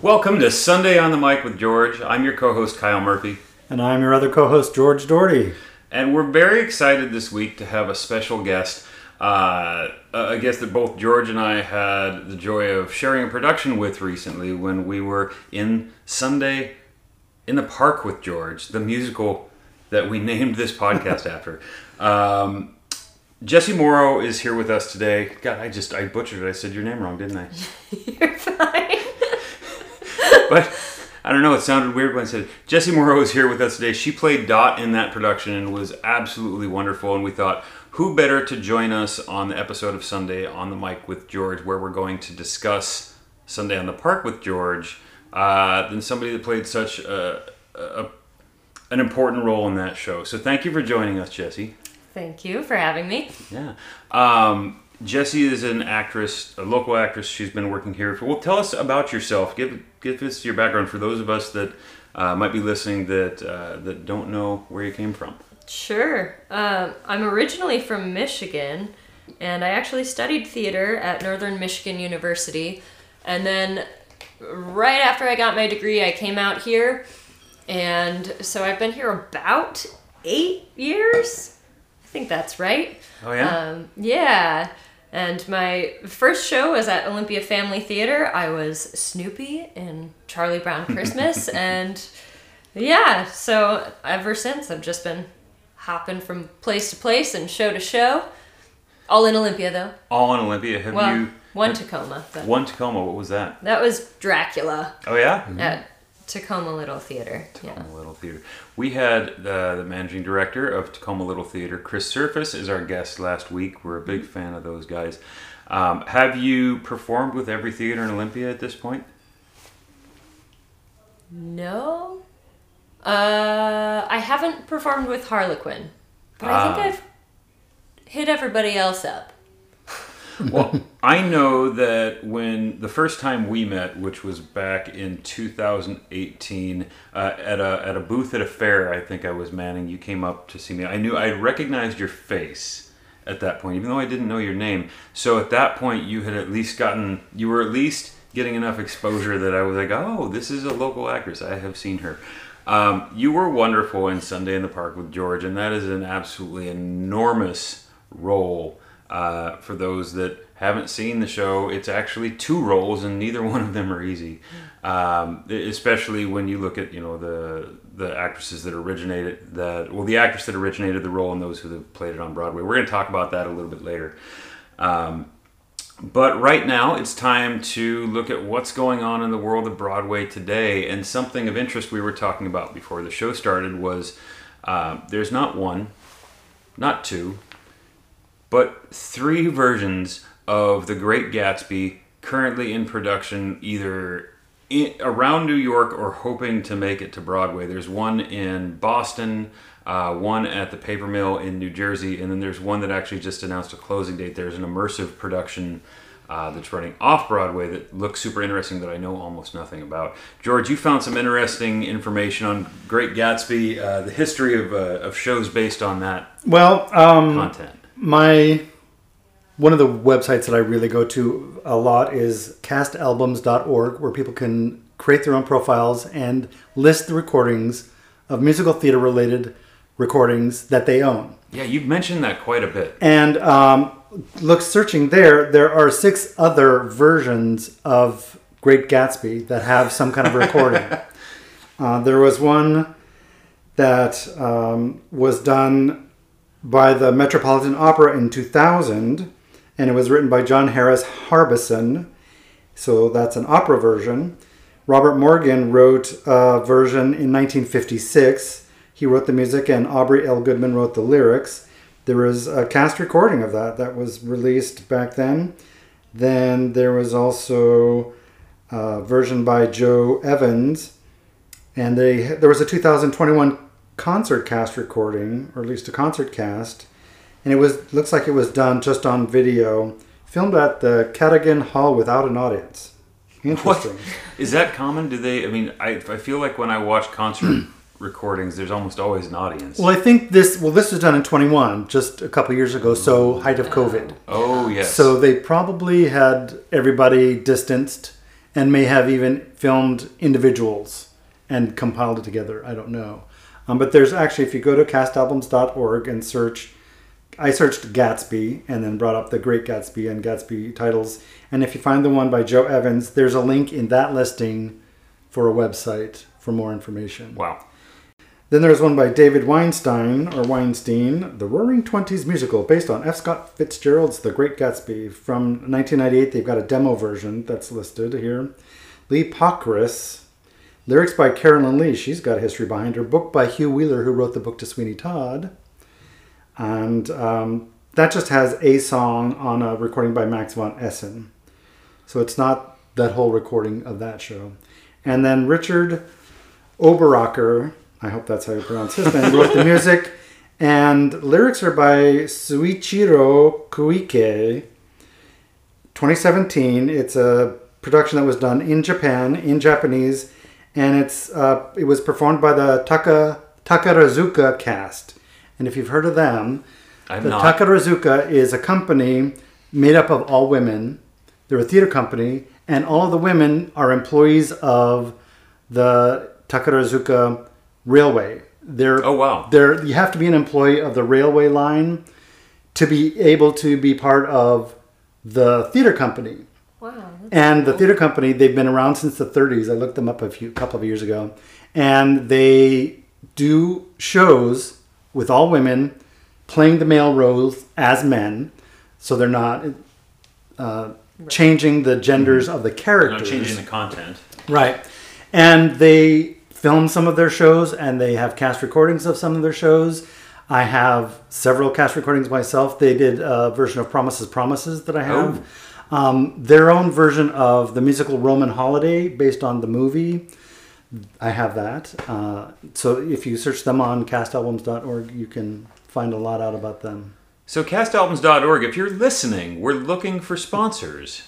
Welcome to Sunday on the Mic with George. I'm your co host, Kyle Murphy. And I'm your other co host, George Doherty. And we're very excited this week to have a special guest. Uh, a guest that both George and I had the joy of sharing a production with recently when we were in Sunday in the Park with George, the musical that we named this podcast after. Um, Jesse Morrow is here with us today. God, I just I butchered it. I said your name wrong, didn't I? You're fine. but I don't know. It sounded weird when I said Jesse Morrow is here with us today. She played Dot in that production and was absolutely wonderful. And we thought, who better to join us on the episode of Sunday on the Mic with George, where we're going to discuss Sunday on the Park with George, uh, than somebody that played such a, a an important role in that show. So thank you for joining us, Jesse. Thank you for having me. Yeah. Um, Jesse is an actress, a local actress. She's been working here. For, well, tell us about yourself. Give give us your background for those of us that uh, might be listening that uh, that don't know where you came from. Sure. Um, I'm originally from Michigan, and I actually studied theater at Northern Michigan University. And then, right after I got my degree, I came out here, and so I've been here about eight years. I think that's right. Oh yeah. Um, yeah. And my first show was at Olympia Family Theater. I was Snoopy in Charlie Brown Christmas. and yeah, so ever since I've just been hopping from place to place and show to show. All in Olympia, though. All in Olympia. Have well, you. One Tacoma. But one Tacoma. What was that? That was Dracula. Oh, yeah? Mm-hmm. At Tacoma Little Theater. Tacoma yeah. Little Theater. We had the, the managing director of Tacoma Little Theater, Chris Surface, is our guest last week. We're a big fan of those guys. Um, have you performed with every theater in Olympia at this point? No. Uh, I haven't performed with Harlequin, but I think Ah. I've hit everybody else up. Well, I know that when the first time we met, which was back in 2018, uh, at a at a booth at a fair, I think I was manning. You came up to see me. I knew I recognized your face at that point, even though I didn't know your name. So at that point, you had at least gotten you were at least getting enough exposure that I was like, oh, this is a local actress. I have seen her. Um, you were wonderful in Sunday in the Park with George, and that is an absolutely enormous role. Uh, for those that haven't seen the show, it's actually two roles, and neither one of them are easy. Um, especially when you look at you know the the actresses that originated that well the actress that originated the role and those who have played it on Broadway. We're going to talk about that a little bit later. Um, but right now, it's time to look at what's going on in the world of Broadway today. And something of interest we were talking about before the show started was uh, there's not one, not two, but three versions of The Great Gatsby currently in production, either in, around New York or hoping to make it to Broadway. There's one in Boston, uh, one at the Paper Mill in New Jersey, and then there's one that actually just announced a closing date. There's an immersive production. Uh, that's running off Broadway that looks super interesting that I know almost nothing about. George, you found some interesting information on Great Gatsby, uh, the history of, uh, of shows based on that Well, um, content. My one of the websites that I really go to a lot is castalbums.org, where people can create their own profiles and list the recordings of musical theater related recordings that they own. Yeah, you've mentioned that quite a bit. And um, look, searching there, there are six other versions of Great Gatsby that have some kind of recording. uh, there was one that um, was done by the Metropolitan Opera in 2000, and it was written by John Harris Harbison. So that's an opera version. Robert Morgan wrote a version in 1956. He wrote the music, and Aubrey L. Goodman wrote the lyrics. There was a cast recording of that that was released back then. Then there was also a version by Joe Evans, and they there was a 2021 concert cast recording, or at least a concert cast, and it was looks like it was done just on video, filmed at the Cadogan Hall without an audience. Interesting. Is that common? Do they? I mean, I, I feel like when I watch concert recordings, there's almost always an audience. Well, I think this. Well, this was done in 21, just a couple years ago. So mm. height of COVID. oh yes. So they probably had everybody distanced, and may have even filmed individuals and compiled it together. I don't know. Um, but there's actually, if you go to castalbums.org and search, I searched Gatsby and then brought up the Great Gatsby and Gatsby titles. And if you find the one by Joe Evans, there's a link in that listing for a website for more information. Wow. Then there's one by David Weinstein or Weinstein, The Roaring Twenties musical based on F. Scott Fitzgerald's The Great Gatsby from 1998. They've got a demo version that's listed here. Lee Pockriss, lyrics by Carolyn Leigh. She's got a history behind her. Book by Hugh Wheeler, who wrote the book to Sweeney Todd. And um, that just has a song on a recording by Max von Essen. So it's not that whole recording of that show. And then Richard Oberacker, I hope that's how you pronounce his name, wrote the music. And lyrics are by Shuichiro Koike. 2017. It's a production that was done in Japan, in Japanese, and it's uh, it was performed by the Taka Takarazuka cast. And if you've heard of them, I'm the not. Takarazuka is a company made up of all women. They're a theater company, and all of the women are employees of the Takarazuka Railway. They're Oh, wow. They're you have to be an employee of the railway line to be able to be part of the theater company. Wow. And the cool. theater company, they've been around since the 30s. I looked them up a few couple of years ago, and they do shows with all women playing the male roles as men, so they're not uh, changing the genders of the They're characters. not changing the content. Right. And they film some of their shows and they have cast recordings of some of their shows. I have several cast recordings myself. They did a version of Promises, Promises that I have. Um, their own version of the musical Roman Holiday based on the movie. I have that. Uh, so if you search them on castalbums.org, you can find a lot out about them. So castalbums.org, if you're listening, we're looking for sponsors.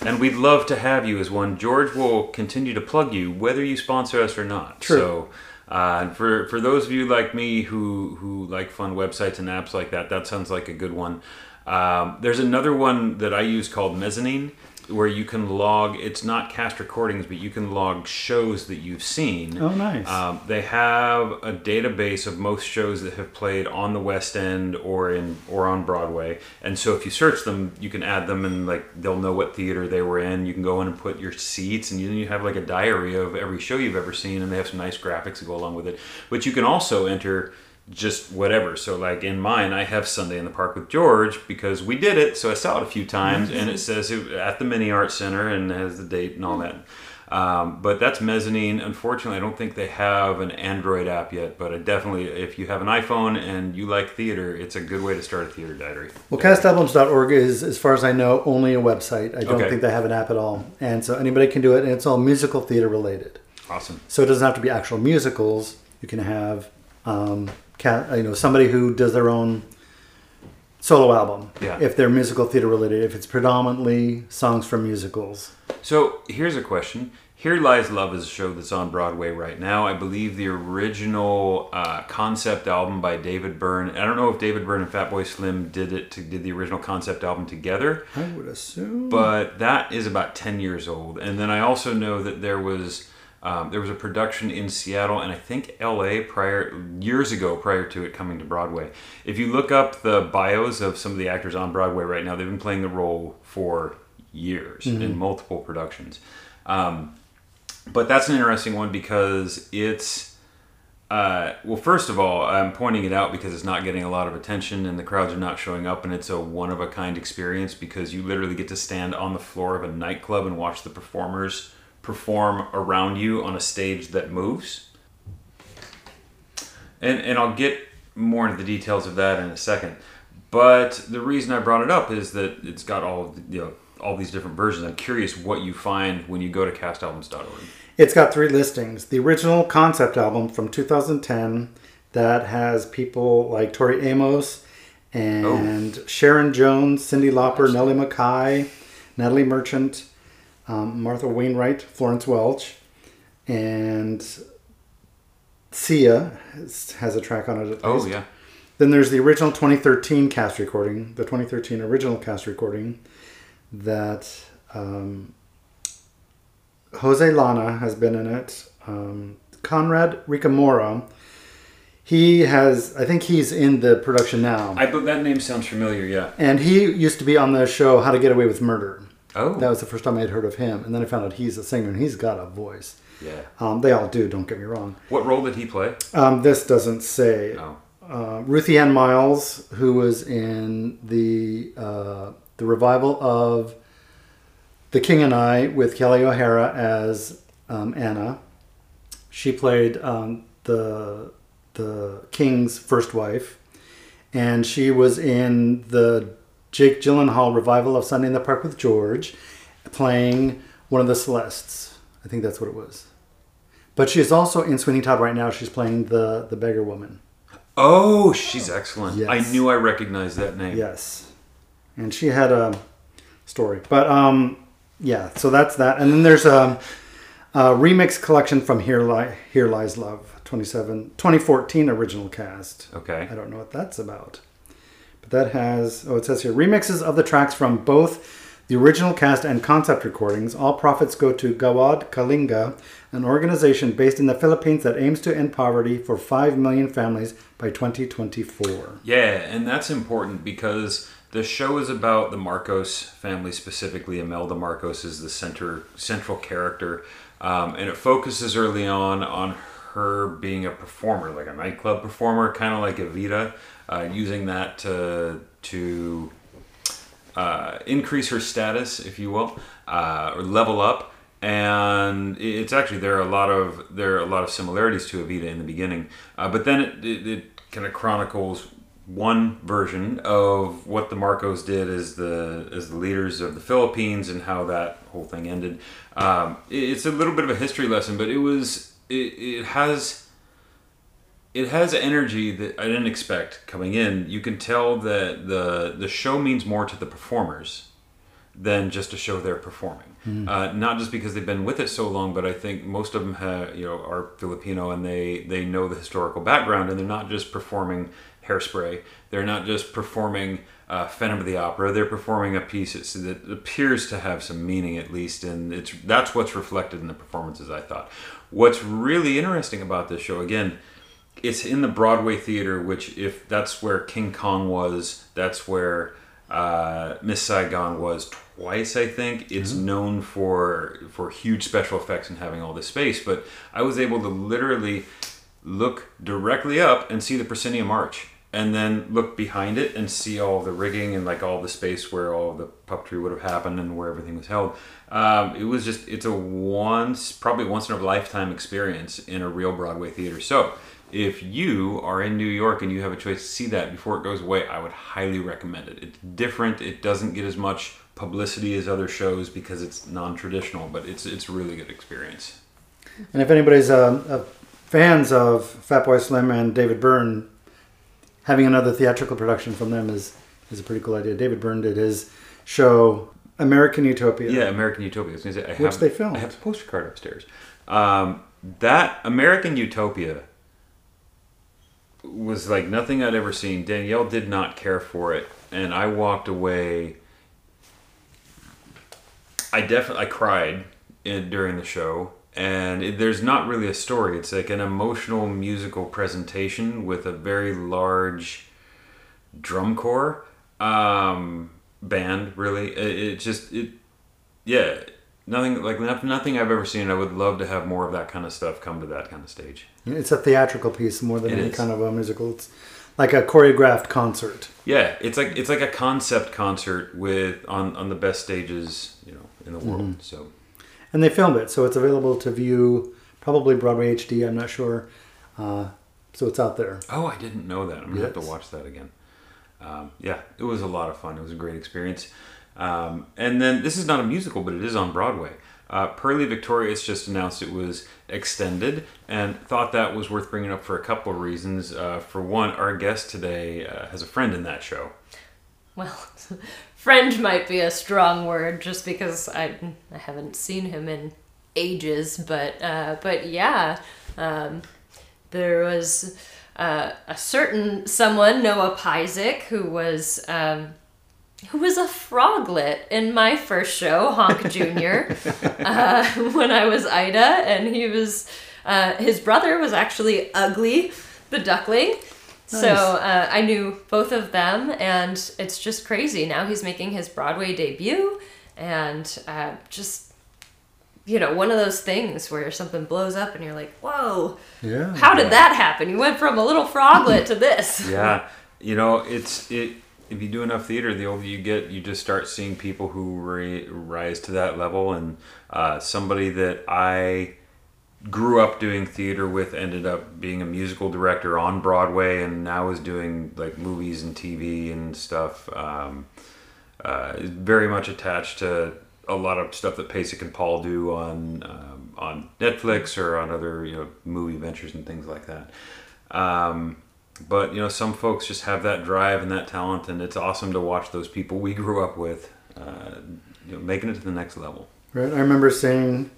And we'd love to have you as one. George will continue to plug you whether you sponsor us or not. True. So uh, for for those of you like me who who like fun websites and apps like that, that sounds like a good one. Um, there's another one that I use called Mezzanine, where you can log. It's not cast recordings, but you can log shows that you've seen. Oh, nice. Um, they have a database of most shows that have played on the West End or in or on Broadway, and so if you search them, you can add them and like they'll know what theater they were in. You can go in and put your seats, and you, you have like a diary of every show you've ever seen, and they have some nice graphics to go along with it. But you can also enter just whatever. So like in mine, I have Sunday in the Park with George because we did it. So I saw it a few times, and it says it, at the Minnaert Center and has the date and all that. Um, but that's mezzanine. Unfortunately, I don't think they have an Android app yet. But I definitely, if you have an iPhone and you like theater, it's a good way to start a theater diary. Well, castalbums.org is, as far as I know, only a website. I don't Okay. think they have an app at all. And so anybody can do it, and it's all musical theater related. Awesome. So it doesn't have to be actual musicals. You can have, um, you know, somebody who does their own solo album. Yeah. If they're musical theater related, if it's predominantly songs from musicals. So here's a question. Here Lies Love is a show that's on Broadway right now. I believe the original uh, concept album by David Byrne. I don't know if David Byrne and Fatboy Slim did it to, did the original concept album together, I would assume. but that is about 10 years old and then i also know that there was um, there was a production in seattle and i think la prior years ago prior to it coming to broadway. If you look up the bios of some of the actors on broadway right now they've been playing the role for years in multiple productions. Um, but that's an interesting one because it's uh, well, first of all, I'm pointing it out because it's not getting a lot of attention and the crowds are not showing up, and it's a one of a kind experience because you literally get to stand on the floor of a nightclub and watch the performers perform around you on a stage that moves. And, and I'll get more into the details of that in a second. But the reason I brought it up is that it's got all of the- you know all these different versions. I'm curious what you find when you go to castalbums.org. It's got three listings. The original concept album from 2010 that has people like Tori Amos oh. and Sharon Jones, Cyndi Lauper, Nellie McKay, Natalie Merchant, um, Martha Wainwright, Florence Welch, and Sia has, has a track on it. Oh least. yeah. Then there's the original 2013 cast recording, the 2013 original cast recording that um, Jose Llana has been in it. Um, Conrad Ricamora. He has, I think he's in the production now. I but that name sounds familiar. Yeah. and he used to be on the show How to Get Away with Murder. Oh. That was the first time I had heard of him. And then I found out he's a singer and he's got a voice. yeah. Um, they all do, don't get me wrong. What role did he play? Um, this doesn't say. Oh. Uh, Ruthie Ann Miles, who was in the uh, the revival of The King and I with Kelli O'Hara as um, Anna. She played um, the the king's first wife, and she was in the Jake Gyllenhaal revival of Sunday in the Park with George, playing one of the Celestes. I think that's what it was. But she is also in Sweeney Todd right now. She's playing the the beggar woman. Oh, she's excellent. Yes. I knew I recognized that name. Yes, and she had a story. But um, yeah. So that's that. And then there's a, a remix collection from Here Li- Here Lies Love, 27, 2014 original cast. Okay. I don't know what that's about. But that has, oh, it says here remixes of the tracks from both the original cast and concept recordings. All profits go to Gawad Kalinga, an organization based in the Philippines that aims to end poverty for 5 million families by 2024. Yeah, and that's important because the show is about the Marcos family specifically. Imelda Marcos is the center central character, um, and it focuses early on on her being a performer, like a nightclub performer, kind of like Evita, uh, using that to to uh, increase her status, if you will, uh, or level up. And it's actually there are a lot of there are a lot of similarities to Evita in the beginning, uh, but then it, it, it kind of chronicles one version of what the Marcos did as the as the leaders of the Philippines and how that whole thing ended. Um, it- it's a little bit of a history lesson, but it was it, it has it has energy that I didn't expect coming in. You can tell that the the show means more to the performers than just a show they're performing. Uh, not just because they've been with it so long, but I think most of them have, you know are Filipino and they they know the historical background, and they're not just performing Hairspray. They're not just performing uh, Phantom of the Opera. They're performing a piece that appears to have some meaning, at least, and it's that's what's reflected in the performances. I thought. What's really interesting about this show, again, it's in the Broadway theater, which if that's where King Kong was, that's where uh, Miss Saigon was twice. I think it's known for for huge special effects and having all this space. But I was able to literally look directly up and see the proscenium arch, and then look behind it and see all the rigging and like all the space where all the puppetry would have happened and where everything was held. Um, it was just it's a once probably once in a lifetime experience in a real Broadway theater. So if you are in New York and you have a choice to see that before it goes away, I would highly recommend it. It's different. It doesn't get as much publicity as other shows because it's non-traditional, but it's it's a really good experience. And if anybody's uh, uh, fans of Fatboy Slim and David Byrne, having another theatrical production from them is is a pretty cool idea. David Byrne did his show American Utopia. Yeah, American Utopia. I was gonna say, Which have, they filmed. I have the poster card upstairs. Um, that American Utopia was like nothing I'd ever seen. Danielle did not care for it, and I walked away. I definitely I cried in, during the show, and it, there's not really a story. It's like an emotional musical presentation with a very large drum corps um, band. Really, it, it just it yeah nothing like nothing I've ever seen. I would love to have more of that kind of stuff come to that kind of stage. It's a theatrical piece more than It any is. kind of a musical. It's like a choreographed concert. Yeah, it's like it's like a concept concert with on on the best stages you know in the world. So And they filmed it, so it's available to view probably Broadway HD, I'm not sure. Uh, so it's out there. oh, I didn't know that. I'm gonna have to watch that again. Um, yeah, it was a lot of fun. It was a great experience. Um, and then this is not a musical, but it is on Broadway. Uh, Purlie Victorious just announced it was extended, and thought that was worth bringing up for a couple of reasons. Uh, for one, our guest today uh, has a friend in that show. Well, friend might be a strong word, just because I I haven't seen him in ages. But uh, but yeah, um, there was uh, a certain someone Noah Pyzik who was um, who was a froglet in my first show, Honk Jr., uh, when I was Ida, and he was, uh, his brother was actually Ugly, the duckling. So uh, I knew both of them, and it's just crazy. Now he's making his Broadway debut, and uh, just, you know, one of those things where something blows up and you're like, whoa, Yeah. how did that happen? You went from a little froglet to this. yeah you know it's it if you do enough theater the older you get you just start seeing people who ri- rise to that level and uh, somebody that i grew up doing theater with ended up being a musical director on broadway and now is doing like movies and tv and stuff um, uh, is very much attached to a lot of stuff that Pasek and Paul do on um, on Netflix or on other you know movie ventures and things like that. Um, but you know, some folks just have that drive and that talent, and it's awesome to watch those people we grew up with, uh, you know, making it to the next level. Right. I remember saying,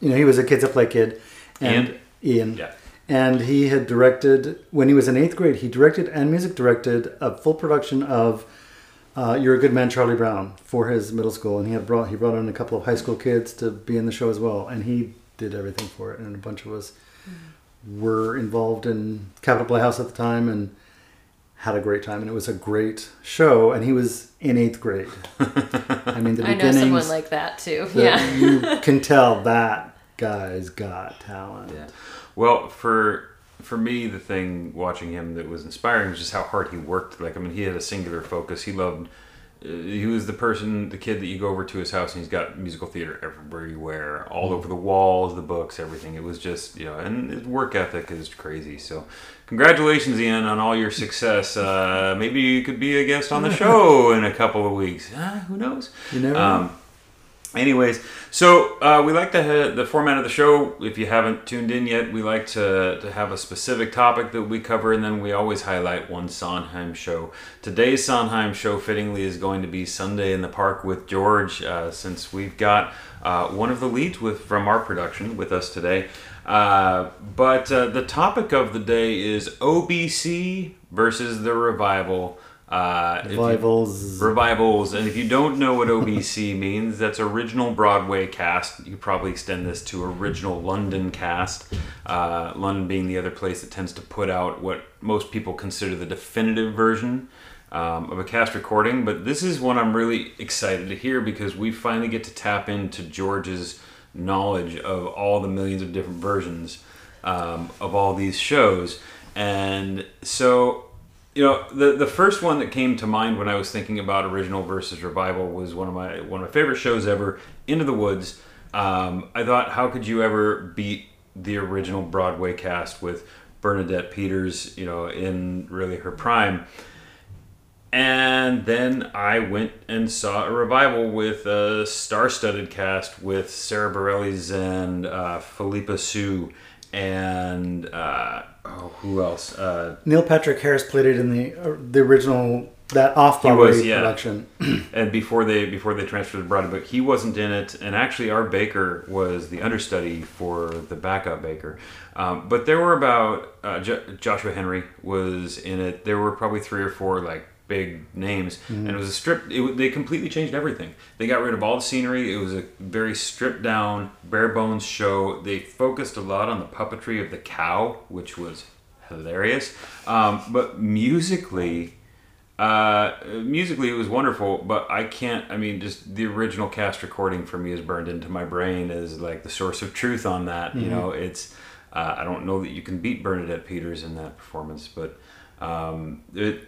you know, he was a kids that play kid, and And? Ian. Yeah. And he had directed when he was in eighth grade. He directed and music directed a full production of uh, "You're a Good Man, Charlie Brown" for his middle school, and he had brought he brought in a couple of high school kids to be in the show as well, and he did everything for it, and a bunch of us were involved in Capitol Playhouse at the time and had a great time, and it was a great show. And he was in eighth grade. I mean, the I know someone like that too. that Yeah. you can tell that guy's got talent. Yeah. Well, for for me, the thing watching him that was inspiring was just how hard he worked. Like, I mean, he had a singular focus. He loved. Uh, he was the person, the kid that you go over to his house and he's got musical theater everywhere all over the walls, the books, everything. It was just, you know, and his work ethic is crazy. So, congratulations, Ian, on all your success. Uh, maybe you could be a guest on the show in a couple of weeks. Uh, who knows? You never Um, know. Anyways, so uh, we like to ha- the format of the show. If you haven't tuned in yet, we like to, to have a specific topic that we cover, and then we always highlight one Sondheim show. Today's Sondheim show, fittingly, is going to be Sunday in the Park with George, uh, since we've got uh, one of the leads with from our production with us today. Uh, but uh, the topic of the day is OBC versus the revival. Uh, if you- Revivals. Revivals, and if you don't know what OBC means, that's original Broadway cast. You could probably extend this to original London cast. Uh, London being the other place that tends to put out what most people consider the definitive version um, of a cast recording. But this is one I'm really excited to hear because we finally get to tap into George's knowledge of all the millions of different versions um, of all these shows. And so you know the the first one that came to mind when I was thinking about original versus revival was one of my one of my favorite shows ever, Into the Woods. Um, I thought, how could you ever beat the original Broadway cast with Bernadette Peters, you know, in really her prime? And then I went and saw a revival with a star-studded cast with Sara Bareilles and uh, Phillipa Soo and uh, oh, who else? Uh, Neil Patrick Harris played it in the uh, the original that off Broadway yeah. production. and before they before they transferred to Broadway, but he wasn't in it. And actually, our Baker was the understudy for the backup Baker. Um, but there were about uh, Jo- Joshua Henry was in it. There were probably three or four like big names, and it was a strip. It, they completely changed everything. They got rid of all the scenery. It was a very stripped down, bare bones show. They focused a lot on the puppetry of the cow, which was hilarious. Um, but musically, uh, musically, it was wonderful, but I can't. I mean, just the original cast recording for me is burned into my brain as like the source of truth on that. You know, it's. Uh, I don't know that you can beat Bernadette Peters in that performance, but um, it.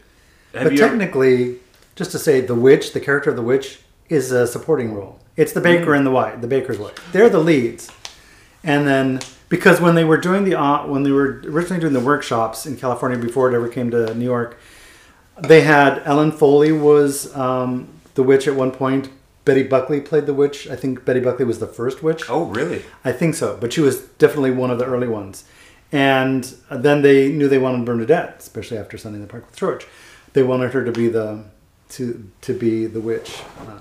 Have But you ever- technically, just to say, the witch, the character of the witch, is a supporting role. It's the Mm. baker and the wife, the baker's wife. They're the leads. And then because when they were doing the uh, when they were originally doing the workshops in California before it ever came to New York, they had Ellen Foley was um, the witch at one point. Betty Buckley played the witch. I think Betty Buckley was the first witch. oh, really? I think so, but she was definitely one of the early ones. And then they knew they wanted Bernadette, especially after Sunday in the Park with George. They wanted her to be the to to be the witch. Uh,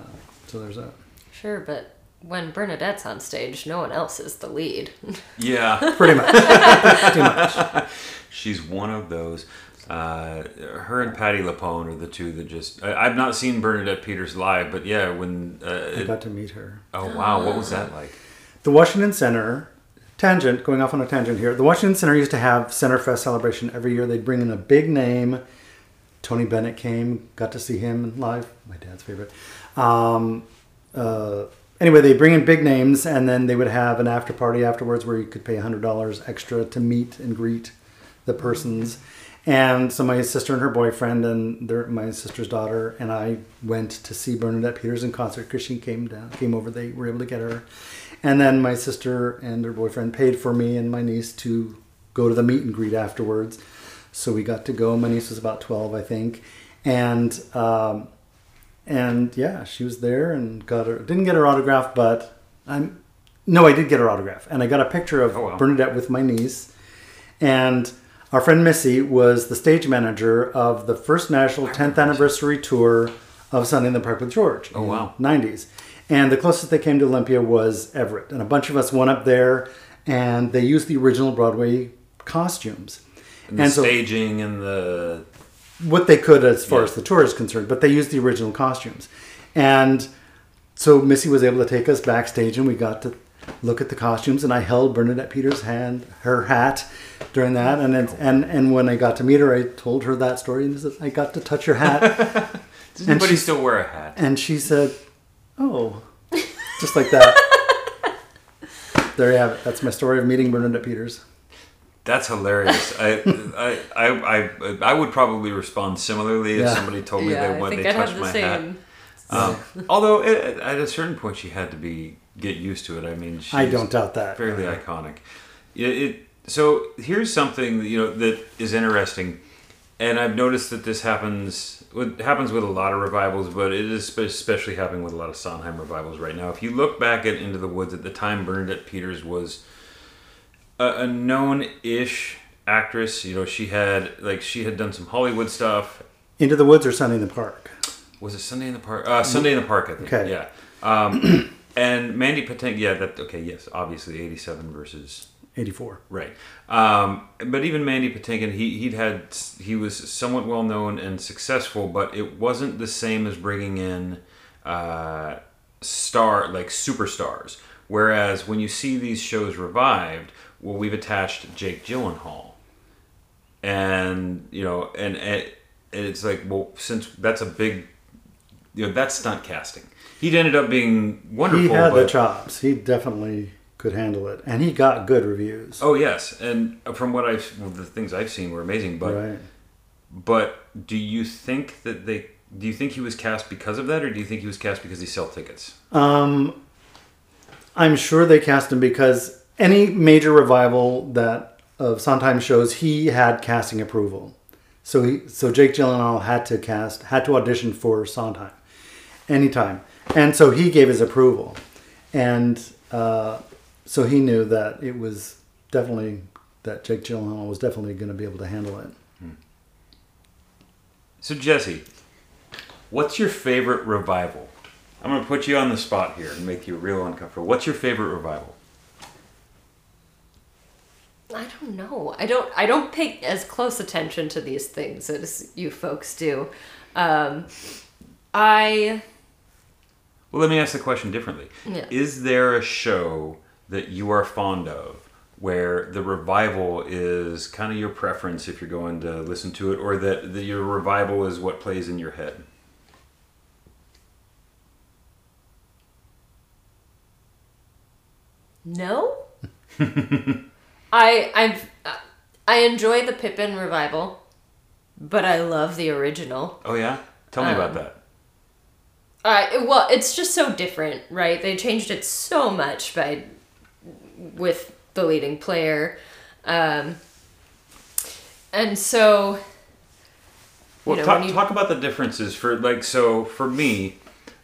so there's that. Sure, but when Bernadette's on stage, no one else is the lead. Yeah. Pretty much. Pretty much. She's one of those. Uh, her and Patti LuPone are the two that just. I, I've not seen Bernadette Peters live, but yeah, when. Uh, I it- got to meet her. oh wow, what was that like? The Washington Center, tangent, going off on a tangent here. The Washington Center used to have Centerfest celebration every year. They'd bring in a big name. Tony Bennett came, got to see him live. My dad's favorite. Um, uh, anyway, they bring in big names, and then they would have an after party afterwards where you could pay hundred dollars extra to meet and greet the persons. And so my sister and her boyfriend and their, my sister's daughter and I went to see Bernadette Peters in concert because she came down, came over. They were able to get her, and then my sister and her boyfriend paid for me and my niece to go to the meet and greet afterwards. So we got to go. My niece was about twelve, I think, and um, and yeah, she was there and got her. Didn't get her autograph, but I'm no, I did get her autograph, and I got a picture of Oh, wow. Bernadette with my niece, and our friend Missy was the stage manager of the first national 10th anniversary tour of Sunday in the Park with George. Oh, in wow. 90s, and the closest they came to Olympia was Everett, and a bunch of us went up there, and they used the original Broadway costumes, And the and so staging and the. what they could as far Yeah. as the tour is concerned, but they used the original costumes. And so Missy was able to take us backstage and we got to look at the costumes and I held Bernadette Peters' hand, her hat during that. And then, and, and when I got to meet her, I told her that story and I said, I got to touch your hat. Does And anybody she- still wear a hat? and she said, oh, just like that. there you have it. That's my story of meeting Bernadette Peters. That's hilarious. I, I, I, I, I would probably respond similarly if somebody told me yeah, they I when they I'd touched have the my hat. Um, although at, at a certain point she had to be get used to it. I mean, she's I don't doubt that. fairly iconic. It, it so here's something that, you know that is interesting, and I've noticed that this happens. It happens with a lot of revivals, but it is especially happening with a lot of Sondheim revivals right now. If you look back at Into the Woods at the time, Bernadette Peters was a, a known-ish actress. You know, she had like she had done some Hollywood stuff. Into the Woods or Sunday in the Park? Was it Sunday in the Park? Uh, Sunday in the Park, I think. Okay. Yeah. Um, and Mandy Patinkin. Yeah. That. Okay. Yes. Obviously, eighty-seven versus 84. Right. Um, but even Mandy Patinkin, he he'd had he was somewhat well known and successful, but it wasn't the same as bringing in uh, star like superstars. Whereas when you see these shows revived, well, we've attached Jake Gyllenhaal, and you know, and, and it's like, well, since that's a big, you know, that's stunt casting. He ended up being wonderful. He had the chops. He definitely could handle it, and he got good reviews. Oh yes, and from what I've well, the things I've seen were amazing. But right. but do you think that they? Do you think he was cast because of that, or do you think he was cast because he sell tickets? Um, I'm sure they cast him because any major revival that of Sondheim shows, he had casting approval. So he, so Jake Gyllenhaal had to cast, had to audition for Sondheim, anytime, and so he gave his approval, and uh, so he knew that it was definitely that Jake Gyllenhaal was definitely going to be able to handle it. So Jesse, what's your favorite revival? I'm gonna put you on the spot here and make you real uncomfortable. What's your favorite revival? I don't know. I don't. I don't pay as close attention to these things as you folks do. Um, I Well, let me ask the question differently. Yeah. Is there a show that you are fond of where the revival is kind of your preference if you're going to listen to it, or that, that your revival is what plays in your head? no. I I've I enjoy the Pippin revival, but I love the original. Oh yeah, tell me about Um, that. Uh, well, it's just so different, right? They changed it so much by with the leading player, um, and so Well, know, talk, you- talk about the differences for like so for me.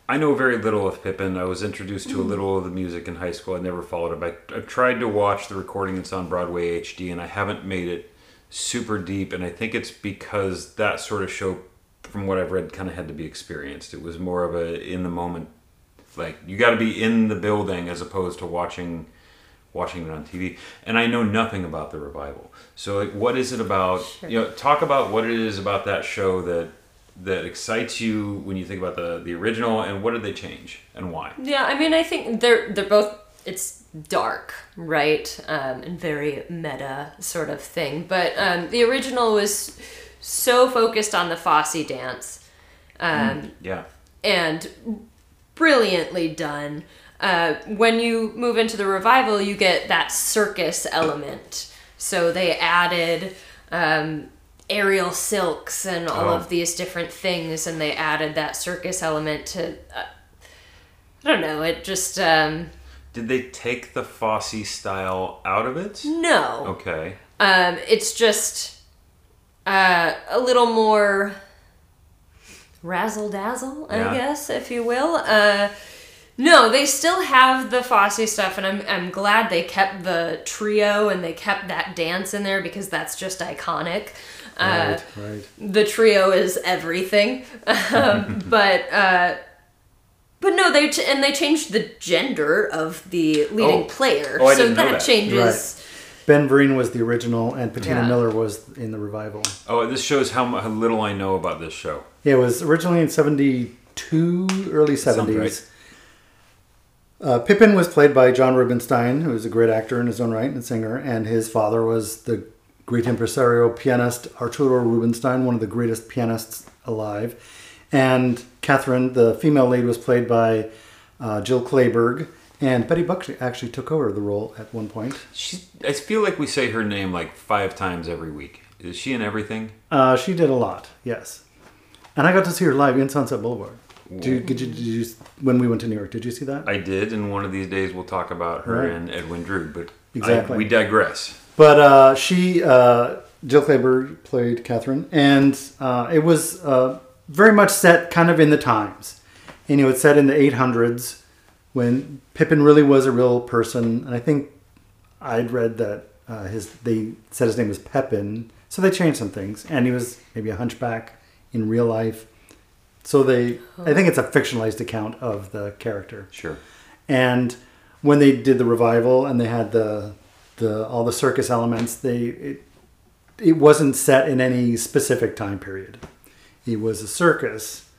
I know very little of Pippin. I was introduced to a hmm. little of the music in high school. I never followed it. I, I tried to watch the recording that's on Broadway HD, and I haven't made it super deep. And I think it's because that sort of show, from what I've read, kind of had to be experienced. It was more of a in the moment, like you got to be in the building as opposed to watching watching it on TV, and I know nothing about the revival. So, like, what is it about? You know, talk about what it is about that show that that excites you when you think about the the original, and what did they change and why? Yeah, I mean, I think they're they're both. It's dark, right, um, and very meta sort of thing. But um, the original was so focused on the Fosse dance, um, Yeah, and brilliantly done. Uh, when you move into the revival, you get that circus element. So they added um, aerial silks and all Oh. of these different things, and they added that circus element to. Uh, I don't know. It just um, did they take the Fosse style out of it? no. Okay, Um, it's just uh, a little more razzle dazzle, I guess, if you will. Uh, no, they still have the Fosse stuff, and I'm I'm glad they kept the trio and they kept that dance in there because that's just iconic. Uh, right, right. the trio is everything, um, but uh, but no, they ch- and they changed the gender of the leading Oh. player, Oh, I so didn't know that that. changes. Ben Vereen was the original, and Patina Yeah. Miller was in the revival. oh, this shows how, how little I know about this show. Yeah, it was originally in 72, early 70s. right. Uh, Pippin was played by John Rubinstein, who was a great actor in his own right and singer, and his father was the great impresario pianist Arturo Rubinstein, one of the greatest pianists alive. And Catherine, the female lead, was played by uh, Jill Clayburgh, and Betty Buck actually took over the role at one point. She, I feel like we say her name like five times every week. Is she in everything? Uh, she did a lot, yes. And I got to see her live in Sunset Boulevard. Did you, did you, did you, when we went to New York, did you see that? I did, and one of these days we'll talk about her Right. and Edwin Drood. But I- Exactly. we digress. But uh, she, uh, Jill Clayburgh played Catherine, and uh, it was uh, very much set kind of in the times. And, you know, it's set in the 800s when Pippin really was a real person. And I think I'd read that uh, his they said his name was Pepin, so they changed some things. And he was maybe a hunchback in real life. So they, I think it's a fictionalized account of the character. Sure. And when they did the revival and they had the the all the circus elements, they it, it wasn't set in any specific time period. It was a circus,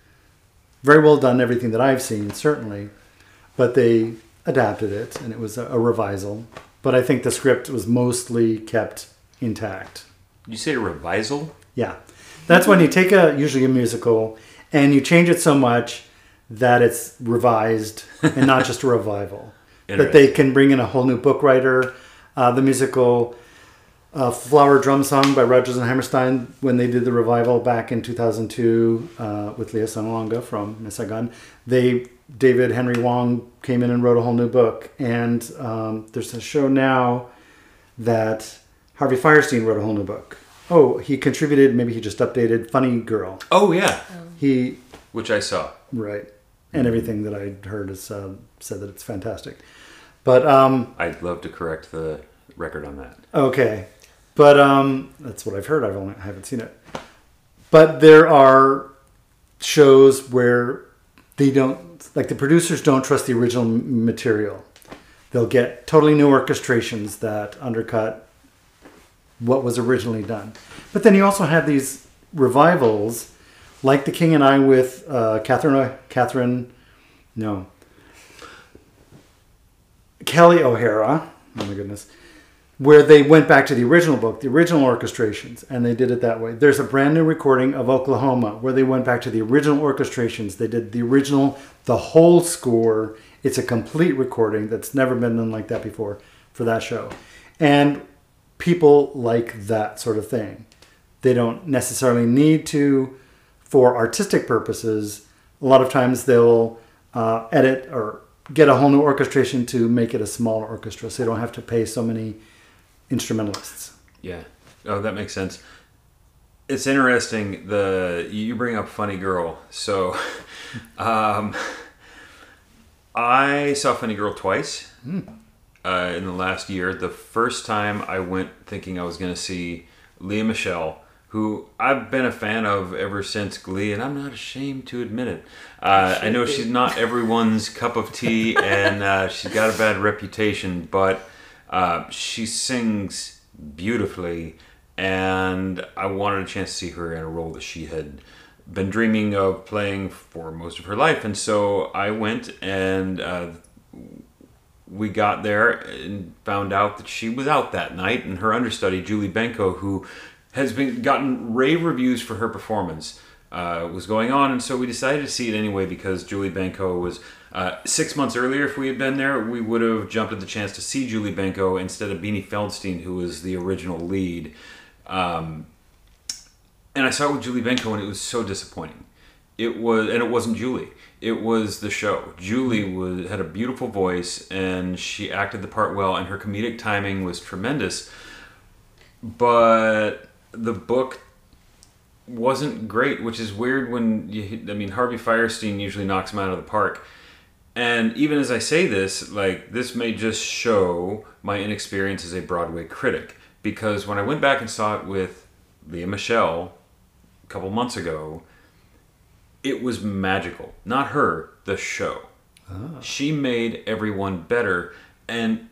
very well done. Everything that I've seen, certainly, but they adapted it, and it was a, a revisal. But I think the script was mostly kept intact. You say a revisal? Yeah, that's when you take a usually a musical and you change it so much that it's revised and not just a revival. that they can bring in a whole new book writer. Uh, the musical uh, "Flower Drum Song" by Rodgers and Hammerstein, when they did the revival back in 2002 uh, with Lea Salonga from Miss Saigon, they David Henry Hwang came in and wrote a whole new book. And um, there's a show now that Harvey Fierstein wrote a whole new book. Oh, he contributed. Maybe he just updated "Funny Girl." Oh yeah, He which I saw. right, and everything that I heard is uh, said that it's fantastic. But um, I'd love to correct the record on that. Okay, but um, that's what I've heard. I've only I haven't seen it. But there are shows where they don't like the producers don't trust the original material. They'll get totally new orchestrations that undercut what was originally done. But then you also have these revivals, like The King and I with uh, Catherine Catherine, no, Kelli O'Hara. Oh my goodness where they went back to the original book, the original orchestrations, and they did it that way. There's a brand new recording of Oklahoma where they went back to the original orchestrations. They did the original, the whole score. It's a complete recording that's never been done like that before for that show. And people like that sort of thing. They don't necessarily need to for artistic purposes. A lot of times they'll uh, edit or get a whole new orchestration to make it a smaller orchestra so they don't have to pay so many instrumentalists. Yeah. Oh, that makes sense. It's interesting. The you bring up Funny Girl. So, um, I saw Funny Girl twice uh, in the last year. The first time I went thinking I was going to see Lea Michele, who I've been a fan of ever since Glee, and I'm not ashamed to admit it. Uh, I know she's not everyone's cup of tea, and uh, she's got a bad reputation, but Uh, she sings beautifully, and I wanted a chance to see her in a role that she had been dreaming of playing for most of her life. And so I went and uh, we got there and found out that she was out that night, and her understudy, Julie Benko, who has been gotten rave reviews for her performance. Uh, was going on, and so we decided to see it anyway because Julie Benko was uh, six months earlier. If we had been there, we would have jumped at the chance to see Julie Benko instead of Beanie Feldstein, who was the original lead. Um, and I saw it with Julie Benko, and it was so disappointing. It was, and it wasn't Julie. It was the show. Julie was had a beautiful voice, and she acted the part well, and her comedic timing was tremendous. But the book wasn't great, which is weird when you. I mean, Harvey Fierstein usually knocks him out of the park. And even as I say this, like this may just show my inexperience as a Broadway critic, because when I went back and saw it with Lea Michele a couple months ago, it was magical. Not her, the show. Ah. She made everyone better, and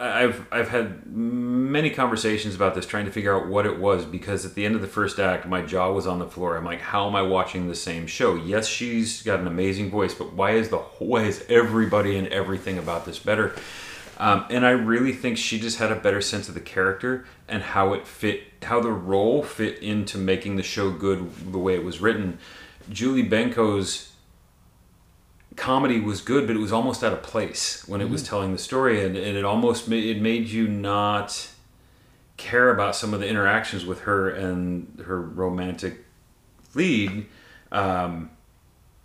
I've I've had many conversations about this, trying to figure out what it was. Because at the end of the first act, my jaw was on the floor. I'm like, how am I watching the same show? Yes, she's got an amazing voice, but why is the why is everybody and everything about this better? Um, and I really think she just had a better sense of the character and how it fit, how the role fit into making the show good the way it was written. Julie Benko's comedy was good, but it was almost out of place when it was telling the story, and, and it almost made, it made you not care about some of the interactions with her and her romantic lead, um,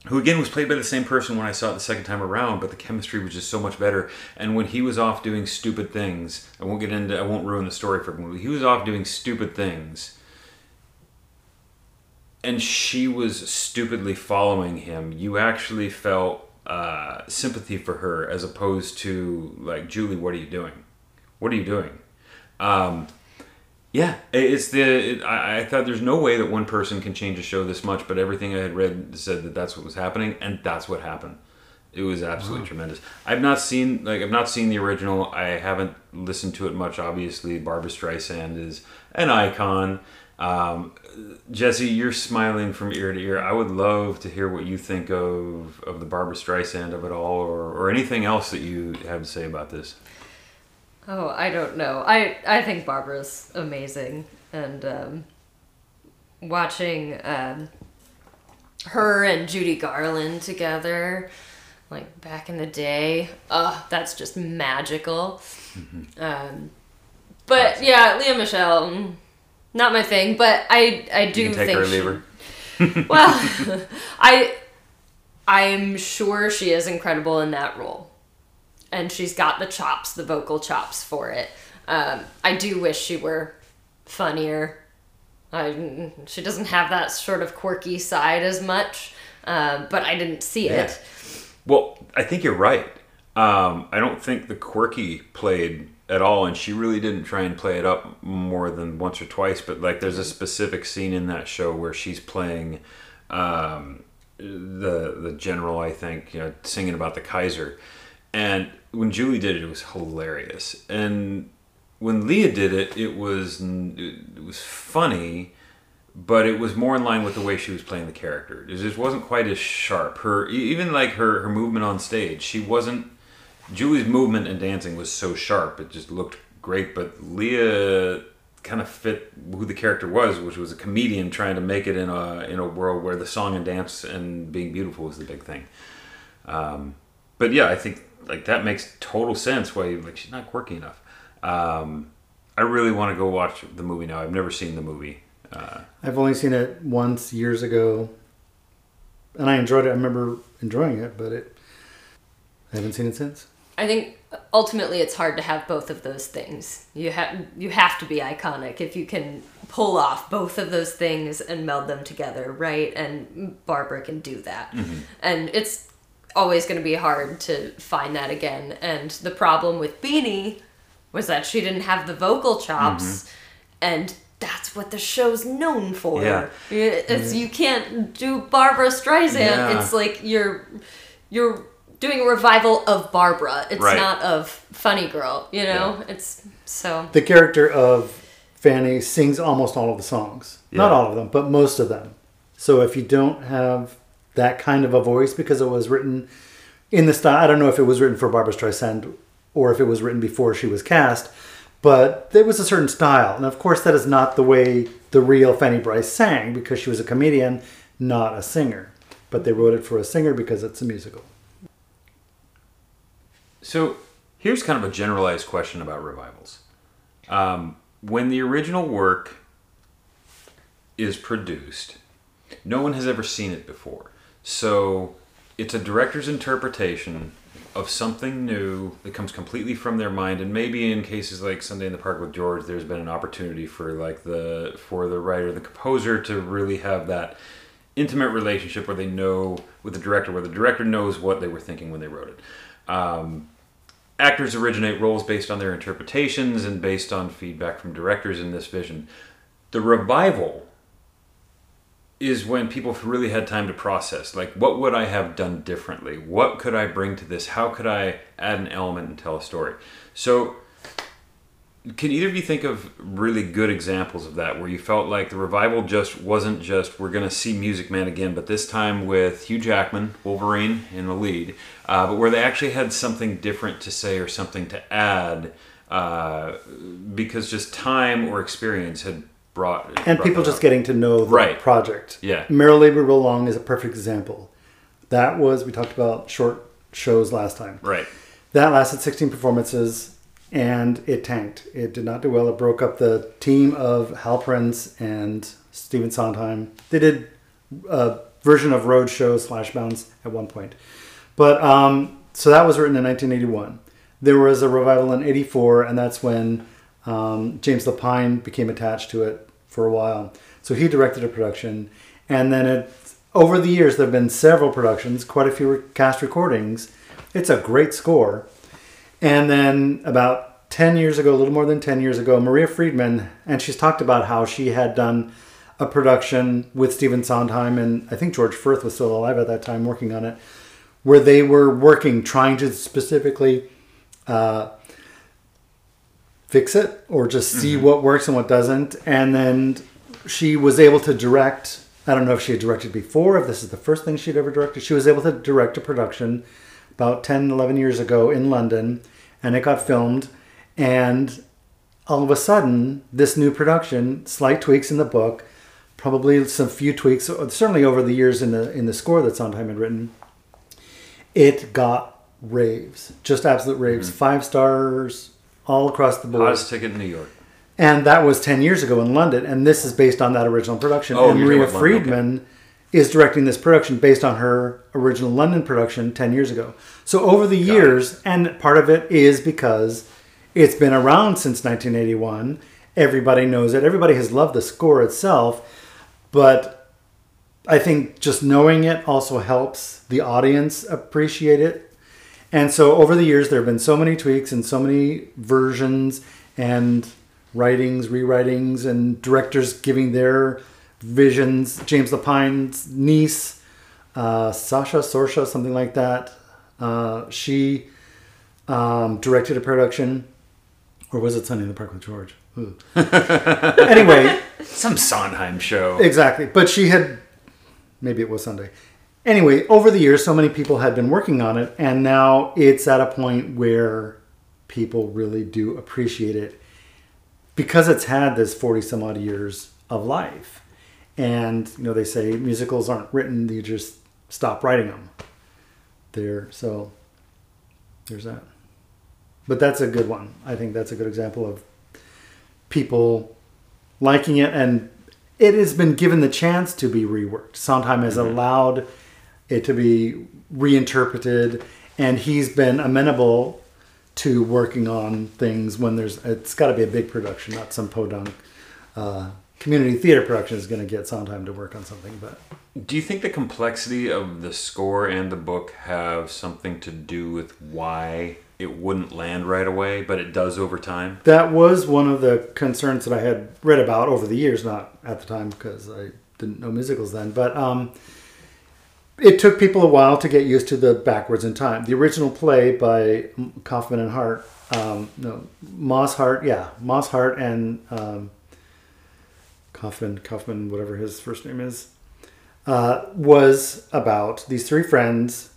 who again was played by the same person when I saw it the second time around, but the chemistry was just so much better. And when he was off doing stupid things, I won't get into, I won't ruin the story for him. He was off doing stupid things and she was stupidly following him, you actually felt uh, sympathy for her as opposed to like Julie, what are you doing? What are you doing? Um, yeah, it's the. It, I, I thought there's no way that one person can change a show this much, but everything I had read said that that's what was happening, and that's what happened. It was absolutely tremendous. I've not seen like I've not seen the original. I haven't listened to it much. Obviously, Barbra Streisand is an icon. Um, Jesse, you're smiling from ear to ear. I would love to hear what you think of of the Barbra Streisand of it all, or, or anything else that you have to say about this. Oh, I don't know. I I think Barbara's amazing, and um, watching um, her and Judy Garland together, like back in the day, uh, that's just magical. Um, but yeah, Lea Michele, mm, not my thing. But I I do You can take think her she- well, I I'm sure she is incredible in that role, and she's got the chops, the vocal chops for it. Um, I do wish she were funnier. I, she doesn't have that sort of quirky side as much, um, but I didn't see it. Well, I think you're right. Um, I don't think the quirky played at all, and she really didn't try and play it up more than once or twice. But like, there's a specific scene in that show where she's playing um, the the general, I think, you know, singing about the Kaiser, and when Julie did it, it was hilarious, and when Lea did it, it was it was funny but it was more in line with the way she was playing the character. It just wasn't quite as sharp. Her even like her her movement on stage, she wasn't. Julie's movement and dancing was so sharp; it just looked great. But Lea kind of fit who the character was, which was a comedian trying to make it in a in a world where the song and dance and being beautiful was the big thing. Um, but yeah, I think like that makes total sense. Why like she's not quirky enough. Um, I really want to go watch the movie now. I've never seen the movie. Uh, I've only seen it once years ago, and I enjoyed it. I remember enjoying it, but it I haven't seen it since. I think ultimately it's hard to have both of those things. You have you have to be iconic if you can pull off both of those things and meld them together, right? And Barbara can do that. Mm-hmm. And it's always going to be hard to find that again. And the problem with Beanie was that she didn't have the vocal chops mm-hmm. and that's what the show's known for. Yeah. It's, you can't do Barbra Streisand. Yeah. It's like you're you're doing a revival of Barbara. It's Right. not of Funny Girl, you know? It's so The character of Fanny sings almost all of the songs. Not all of them, but most of them. So if you don't have that kind of a voice because it was written in the style, I don't know if it was written for Barbra Streisand or if it was written before she was cast, but there was a certain style. And of course, that is not the way the real Fanny Brice sang because she was a comedian, not a singer. But they wrote it for a singer because it's a musical. So here's kind of a generalized question about revivals. Um, when the original work is produced, no one has ever seen it before. So it's a director's interpretation of something new that comes completely from their mind and maybe in cases like Sunday in the Park with George there's been an opportunity for like the for the writer the composer to really have that intimate relationship where they know with the director where the director knows what they were thinking when they wrote it um, actors originate roles based on their interpretations and based on feedback from directors in this vision. The revival is when people really had time to process like what would I have done differently? What could I bring to this? How could I add an element and tell a story? So can either of you think of really good examples of that where you felt like the revival just wasn't just we're going to see Music Man again, but this time with Hugh Jackman, Wolverine in the lead, uh, but where they actually had something different to say or something to add uh, because just time or experience had brought And brought people just out. getting to know the Right. project. Yeah. Merrily We Roll Along is a perfect example. That was, we talked about short shows last time. right. That lasted 16 performances and it tanked. It did not do well. It broke up the team of Hal Prince and Stephen Sondheim. They did a version of Roadshow slash Bounce at one point. But um, so that was written in 1981. There was a revival in 84, and that's when um, James Lapine became attached to it for a while. So he directed a production. And then it, over the years, there have been several productions, quite a few cast recordings. It's a great score. And then about 10 years ago, a little more than 10 years ago, Maria Friedman, and she's talked about how she had done a production with Stephen Sondheim, and I think George Furth was still alive at that time working on it, where they were working, trying to specifically uh, fix it or just see what works and what doesn't. And then she was able to direct. I don't know if she had directed before, if this is the first thing she'd ever directed. She was able to direct a production about 10, 11 years ago in London, and it got filmed. And all of a sudden, this new production, slight tweaks in the book, probably some few tweaks, certainly over the years in the in the score that Sondheim had written, it got raves, just absolute raves, mm-hmm. five stars all across the board. Hottest ticket in New York. And that was 10 years ago in London. And this is based on that original production. Oh, and Maria talking about London, Friedman is directing this production based on her original London production 10 years ago. So over the years, and part of it is because it's been around since 1981, everybody knows it, everybody has loved the score itself. But I think just knowing it also helps the audience appreciate it. And so over the years, there have been so many tweaks and so many versions and writings, rewritings, and directors giving their visions. James Lapine's niece, uh, Sasha Sorsha, something like that, uh, she um, directed a production. Or was it Sunday in the Park with George? Anyway, Some Sondheim show. Exactly. But she had, maybe it was Sunday. Anyway, over the years, so many people had been working on it, and now it's at a point where people really do appreciate it because it's had this 40 some odd years of life. And, you know, they say musicals aren't written, you just stop writing them. There, so there's that. But that's a good one. I think that's a good example of people liking it and it has been given the chance to be reworked. Sondheim has allowed it to be reinterpreted and he's been amenable to working on things when there's it's got to be a big production, not some podunk uh, community theater production is going to get Sondheim to work on something. But Do you think the complexity of the score and the book have something to do with why it wouldn't land right away, but it does over time? that was one of the concerns that I had read about over the years, not at the time because I didn't know musicals then. But um, it took people a while to get used to the backwards in time. The original play by Kaufman and Hart, um, no, Moss Hart, yeah, Moss Hart and um, Kaufman, Kaufman, whatever his first name is, uh, was about these three friends,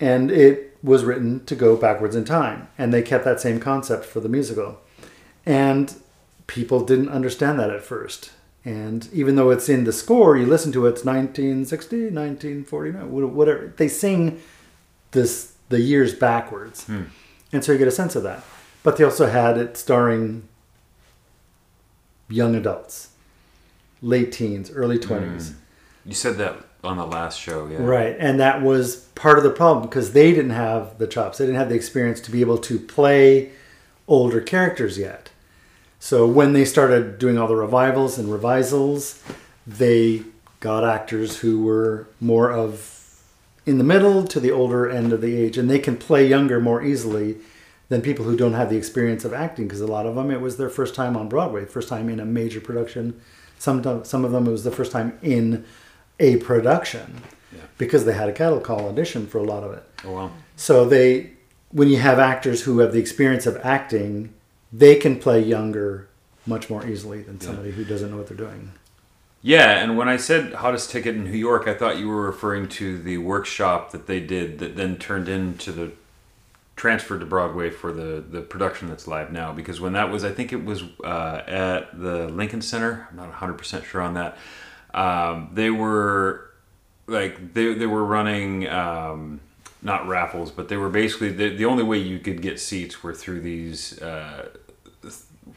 and it was written to go backwards in time, and they kept that same concept for the musical, and people didn't understand that at first. And even though it's in the score, you listen to it, it's 1960, 1949, whatever. They sing this the years backwards. And so you get a sense of that. But they also had it starring young adults, late teens, early 20s. Mm. You said that on the last show, yeah. Right. And that was part of the problem because they didn't have the chops. They didn't have the experience to be able to play older characters yet. So when they started doing all the revivals and revisals, they got actors who were more of in the middle to the older end of the age and they can play younger more easily than people who don't have the experience of acting because a lot of them it was their first time on Broadway, first time in a major production. Some some of them it was the first time in a production Yeah. because they had a cattle call audition for a lot of it. Oh, well. So they, when you have actors who have the experience of acting, they can play younger much more easily than somebody who doesn't know what they're doing. Yeah, and when I said hottest ticket in New York, I thought you were referring to the workshop that they did that then turned into the transferred to Broadway for the the production that's live now. Because when that was, I think it was uh, at the Lincoln Center. I'm not 100 percent sure on that. Um, they were like they they were running. Um, not raffles, but they were basically the, the only way you could get seats were through these uh,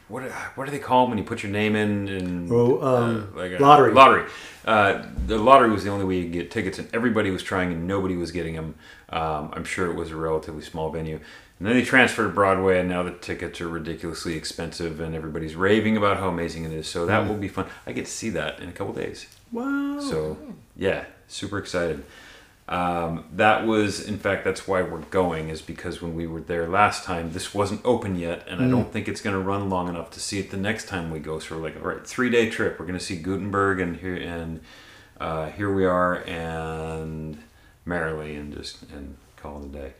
what what do they call them when you put your name in and Oh, um, uh, like lottery. Lottery. Uh, the lottery was the only way you could get tickets, and everybody was trying, and nobody was getting them. Um, I'm sure it was a relatively small venue. And then they transferred to Broadway, and now the tickets are ridiculously expensive, and everybody's raving about how amazing it is. So that will be fun. I get to see that in a couple days. Wow. So yeah, super excited. Um, that was, in fact, that's why we're going, is because when we were there last time, this wasn't open yet, and I don't think it's going to run long enough to see it the next time we go. So we're like, all right, three day trip. We're going to see Gutenberg, and here and uh, here we are, and Merrily, and just and call it a day.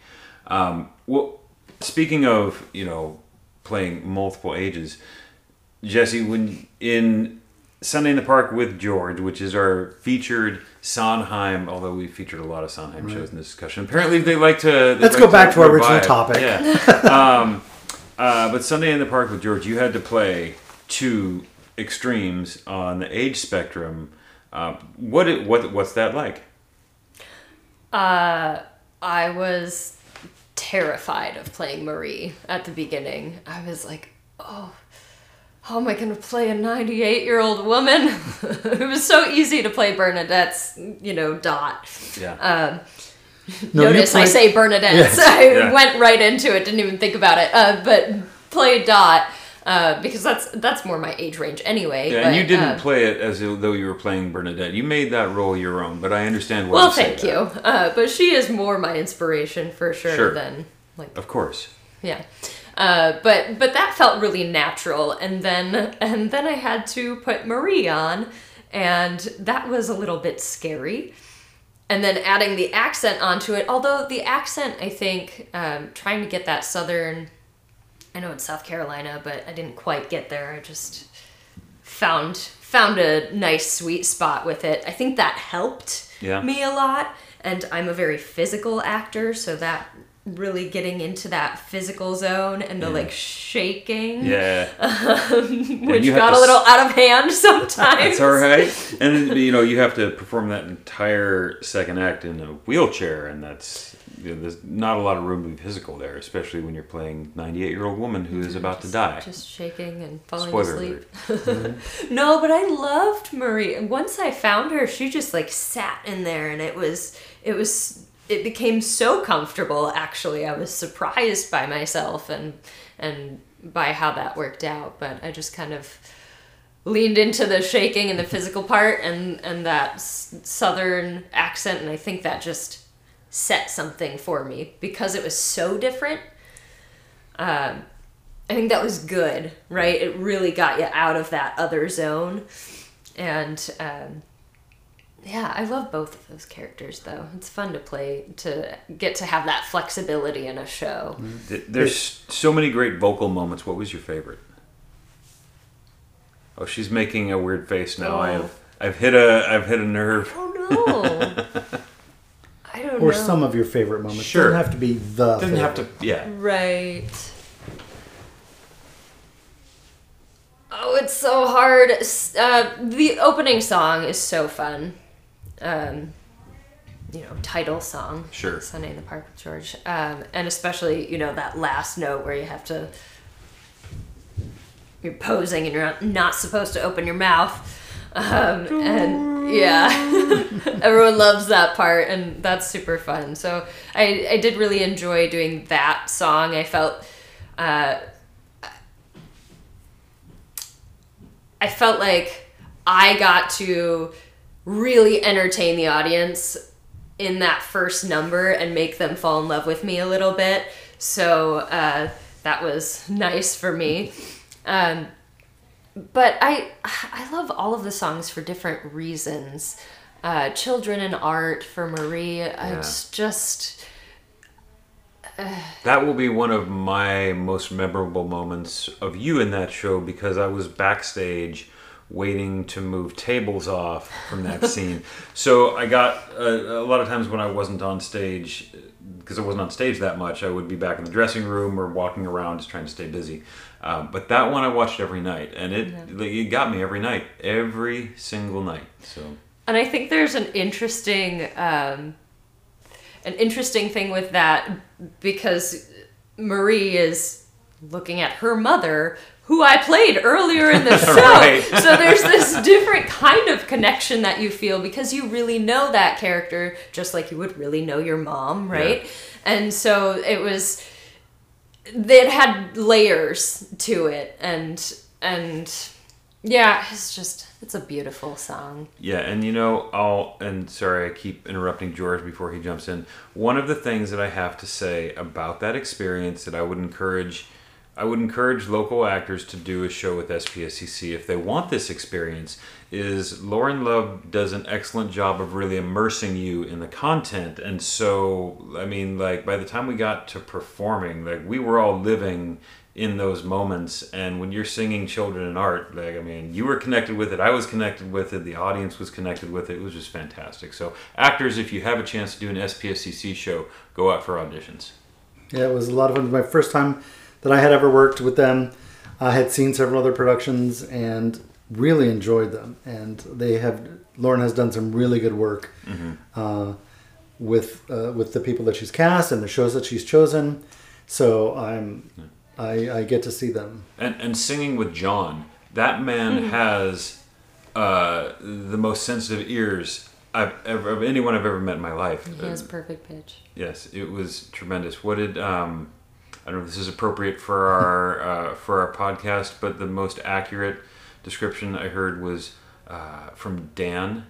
Um, well, speaking of you know playing multiple ages, Jesse, when in Sunday in the Park with George, which is our featured Sondheim, although we featured a lot of Sondheim shows in this discussion. Apparently, they like to. they Let's like go back to our original topic. Yeah. um, uh, but Sunday in the Park with George, you had to play two extremes on the age spectrum. Um, what it, what what's that like? Uh, I was terrified of playing Marie at the beginning. I was like, oh, how am I going to play a 98 year old woman? it was so easy to play Bernadette's, you know, Dot. Yeah. Um, No, you notice I say Bernadette. Yes. I Yeah. went right into it, didn't even think about it. Uh, but play Dot uh, because that's that's more my age range anyway. Yeah, but, and you didn't uh, play it as though you were playing Bernadette. You made that role your own, but I understand why. Well, thank you. Uh, but she is more my inspiration for sure, Sure. than like Of course. yeah. Uh, but but that felt really natural, and then and then I had to put Marie on, and that was a little bit scary. And then adding the accent onto it, although the accent, I think, um, trying to get that southern, I know it's South Carolina, but I didn't quite get there. I just found found a nice sweet spot with it. I think that helped Yeah. me a lot, and I'm a very physical actor, so that really getting into that physical zone and the like shaking, Yeah. Um, which you have got a little s- out of hand sometimes. That's all right. And you know, you have to perform that entire second act in a wheelchair, and that's you know, there's not a lot of room to be physical there, especially when you're playing 98 year old woman who is about to die. Just shaking and falling Spoiler asleep. alert. Mm-hmm. No, but I loved Marie. And once I found her, she just like sat in there and it was it was it became so comfortable actually. I was surprised by myself and and by how that worked out, but I just kind of leaned into the shaking and the physical part and and that southern accent and I think that just set something for me because it was so different. Um I think that was good, right? It really got you out of that other zone. And um, yeah, I love both of those characters though. It's fun to play to get to have that flexibility in a show. There's so many great vocal moments. What was your favorite? Oh, she's making a weird face now. Oh. I've I've hit a I've hit a nerve. Oh no. I don't know. Or know. some of your favorite moments. Sure. Doesn't have to be the. Doesn't have to. Yeah. Right. Oh, it's so hard. Uh, the opening song is so fun. Um, you know, title song. Sure. Sunday in the Park with George. Um, and especially, you know, that last note where you have to. You're posing and you're not, not supposed to open your mouth. Um, and yeah, everyone loves that part, and that's super fun. So I, I did really enjoy doing that song. I felt. Uh, I felt like I got to really entertain the audience in that first number and make them fall in love with me a little bit. So uh, that was nice for me. Um, but I I love all of the songs for different reasons. Uh, Children and Art for Marie. It's just That will be one of my most memorable moments of you in that show because I was backstage waiting to move tables off from that scene. so I got uh, a lot of times when I wasn't on stage because I wasn't on stage that much, I would be back in the dressing room or walking around just trying to stay busy. Um, but that one I watched every night, and it like, it got me every night, every single night. So And I think there's an interesting um, an interesting thing with that because Marie is looking at her mother who I played earlier in the show. Right. so there's this different kind of connection that you feel because you really know that character just like you would really know your mom, right? Yeah. And so it was it had layers to it and and yeah, it's just it's a beautiful song. Yeah, and you know, I'll and sorry I keep interrupting George before he jumps in. One of the things that I have to say about that experience that I would encourage I would encourage local actors to do a show with SPSCC if they want this experience is Lauren Love does an excellent job of really immersing you in the content. And so I mean like by the time we got to performing like we were all living in those moments. And when you're singing children in art like i mean you were connected with it i was connected with it the audience was connected with it. It was just fantastic. So actors if you have a chance to do an spscc show go out for auditions. Yeah, it was a lot of fun. My first time that I had ever worked with them. I had seen several other productions and really enjoyed them. And they have Lauren has done some really good work uh, with uh, with the people that she's cast and the shows that she's chosen. So I'm I, I get to see them. and and singing with john that man has uh, the most sensitive ears i've ever of anyone i've ever met in my life He has perfect pitch. Yes, it was tremendous. What did um, I don't know if this is appropriate for our uh, for our podcast, but the most accurate description I heard was uh, from Dan,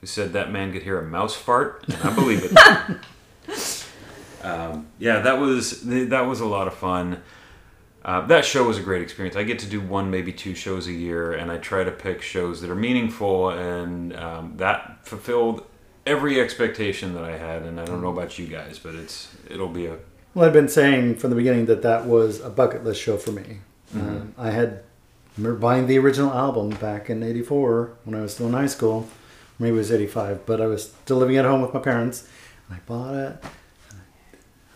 who said that man could hear a mouse fart, and I believe it. um, yeah, that was that was a lot of fun. Uh, that show was a great experience. I get to do one, maybe two shows a year, and I try to pick shows that are meaningful, and um, that fulfilled every expectation that I had. And I don't know about you guys, but it's it'll be a Well, I've been saying from the beginning that that was a bucket list show for me. Um, I had remember buying the original album back in '84 when I was still in high school. Maybe it was '85, but I was still living at home with my parents, and I bought it.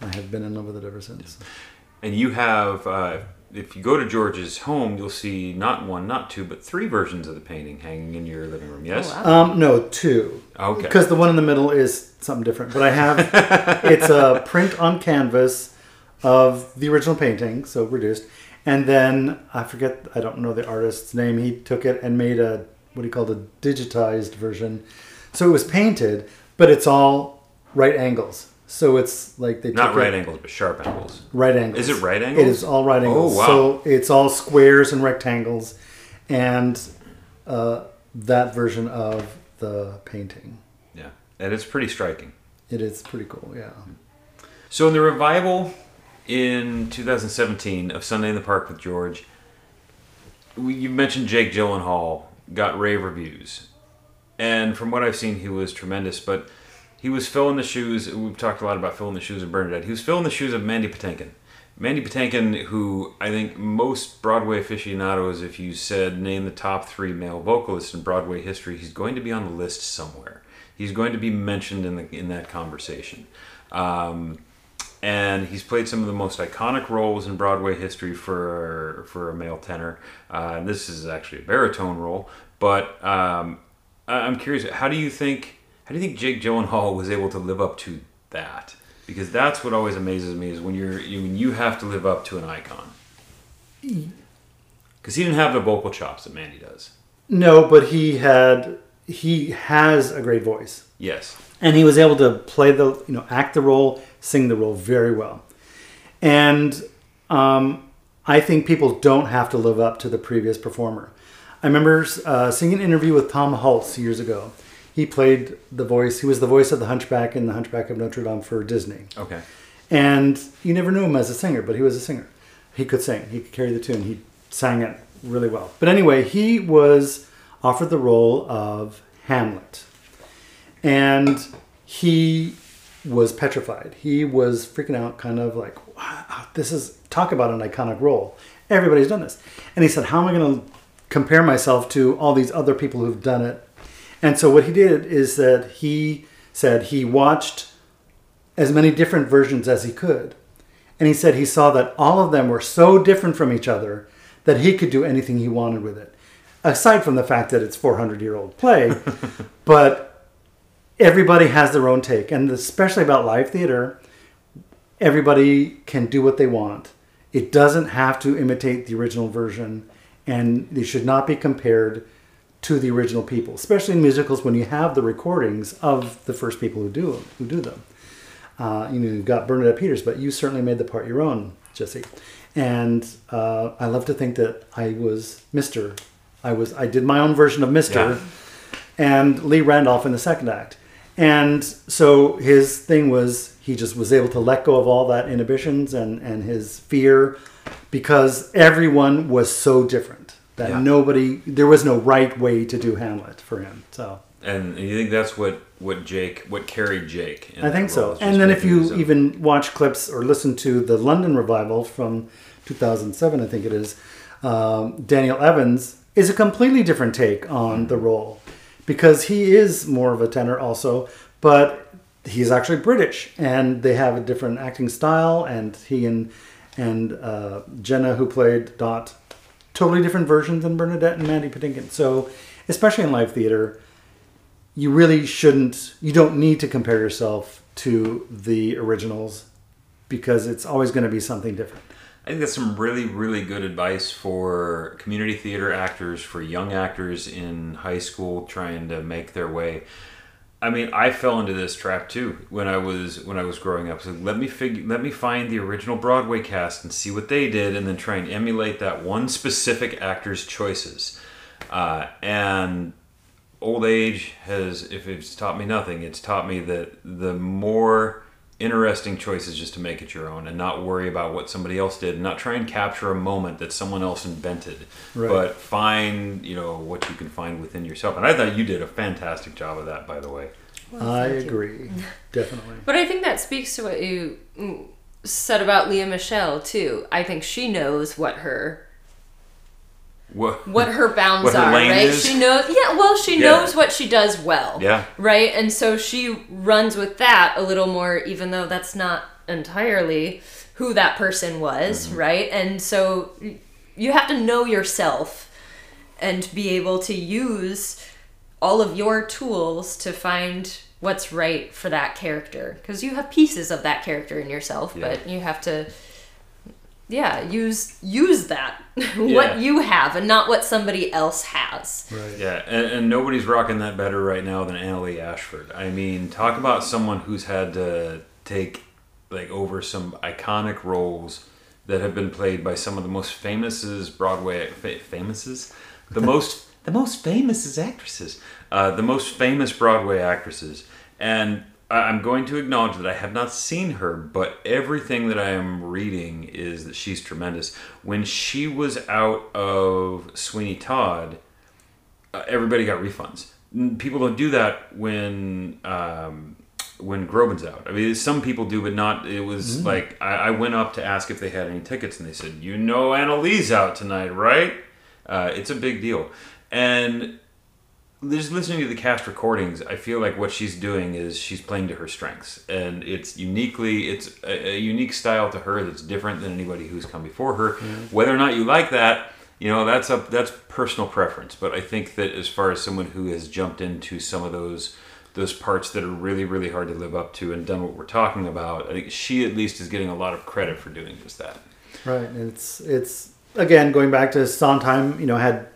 and I have been in love with it ever since. And you have. Uh, if you go to George's home, you'll see not one, not two, but three versions of the painting hanging in your living room. Yes. Oh, wow. Um, no, two. Okay. Because the one in the middle is something different. But I have it's a print on canvas of the original painting, so reduced. And then I forget I don't know the artist's name. He took it and made a what he called a digitized version. So it was painted, but it's all right angles. So it's like they Not took right it, angles, but sharp angles. right angles. Is it right angles? It is all right angles. Oh, wow. So it's all squares and rectangles, and uh, that version of the painting. Yeah, and it's pretty striking. It is pretty cool, yeah. So in the revival in 2017 of Sunday in the Park with George, we, you mentioned Jake Gyllenhaal got rave reviews. and from what I've seen, he was tremendous. But he was filling the shoes. We've talked a lot about filling the shoes of Bernadette. He was filling the shoes of Mandy Patinkin. Mandy Patinkin, who I think most Broadway aficionados, if you said name the top three male vocalists in Broadway history, he's going to be on the list somewhere. He's going to be mentioned in the in that conversation. Um, and he's played some of the most iconic roles in Broadway history for for a male tenor. Uh, this is actually a baritone role, but um, I'm curious. How do you think? How do you think Jake Gyllenhaal was able to live up to that? Because that's what always amazes me is when you're you, when you have to live up to an icon. Because he didn't have the vocal chops that Mandy does. No, but he had he has a great voice. Yes. and he was able to play the you know act the role sing the role very well and um, i think people don't have to live up to the previous performer i remember uh, seeing an interview with tom hulce years ago he played the voice he was the voice of the hunchback in the hunchback of notre dame for disney Okay. and you never knew him as a singer, but he was a singer. He could sing. He could carry the tune. He sang it really well. But anyway, he was offered the role of Hamlet, and he was petrified. He was freaking out, kind of like, "Wow, "This is talk about an iconic role. Everybody's done this." And he said, "How am I going to compare myself to all these other people who've done it?" And so what he did is that he said he watched as many different versions as he could. And he said he saw that all of them were so different from each other that he could do anything he wanted with it. Aside from the fact that it's 400 year old play, but everybody has their own take. And especially about live theater, everybody can do what they want. It doesn't have to imitate the original version, and they should not be compared to the original people, especially in musicals when you have the recordings of the first people who do who do them. Uh, you know, you've got Bernadette Peters, but you certainly made the part your own, Jesse. And uh, I love to think that I was Mister. I was I did my own version of Mister, Yeah. and Lee Randolph in the second act. And so his thing was he just was able to let go of all that inhibitions and and his fear, because everyone was so different that Yeah. nobody there was no right way to do Hamlet for him. So. And you think that's what what Jake what carried Jake? in I think so. And then if you even watch clips or listen to the London revival from 2007, I think it is, um, Daniel Evans is a completely different take on the role because he is more of a tenor also, but he's actually British and they have a different acting style. And he and and uh, Jenna, who played Dot, totally different versions than Bernadette and Mandy Patinkin. So, especially in live theater, you really shouldn't you don't need to compare yourself to the originals because it's always going to be something different I think that's some really, really good advice for community theater actors, for young actors in high school trying to make their way. I mean, I fell into this trap too when I was when I was growing up. So let me figure, let me find the original Broadway cast and see what they did, and then try and emulate that one specific actor's choices. Uh, and old age has, if it's taught me nothing, it's taught me that the more interesting choices just to make it your own and not worry about what somebody else did and not try and capture a moment that someone else invented Right. but find you know what you can find within yourself. And i thought you did a fantastic job of that by the way. I agree. Definitely. But I think that speaks to what you mm, said about Lea Michele too. I think she knows what her what, what her bounds What her are, right? is? She knows. Yeah, well, she Yeah. knows what she does well. Yeah. Right, and so she runs with that a little more, even though that's not entirely who that person was, Mm-hmm. right? And so you have to know yourself and be able to use all of your tools to find what's right for that character because you have pieces of that character in yourself Yeah. but you have to yeah use use that. Yeah. what you have and not what somebody else has. Right. Yeah and, and nobody's rocking that better right now than Annaleigh Ashford. I mean talk about someone who's had to take like over some iconic roles that have been played by some of the most famous broadway fa- famouses? The most the most famous actresses. Uh, the most famous broadway actresses. And I- i'm going to acknowledge that i have not seen her but everything that i am reading is that she's tremendous when she was out of sweeney todd uh, everybody got refunds people don't do that when um, when Groban's out. I mean, some people do, but not. It was like I, I went up to ask if they had any tickets, and they said, "You know, Annaleigh's out tonight, right?" Uh, it's a big deal, and just listening to the cast recordings, I feel like what she's doing is she's playing to her strengths, and it's uniquely it's a, a unique style to her that's different than anybody who's come before her. Mm-hmm. Whether or not you like that, you know, that's a that's personal preference. But I think that as far as someone who has jumped into some of those those parts that are really really hard to live up to and done what we're talking about, I think she at least is getting a lot of credit for doing just that. Right. and It's it's again going back to Sondheim. You know, had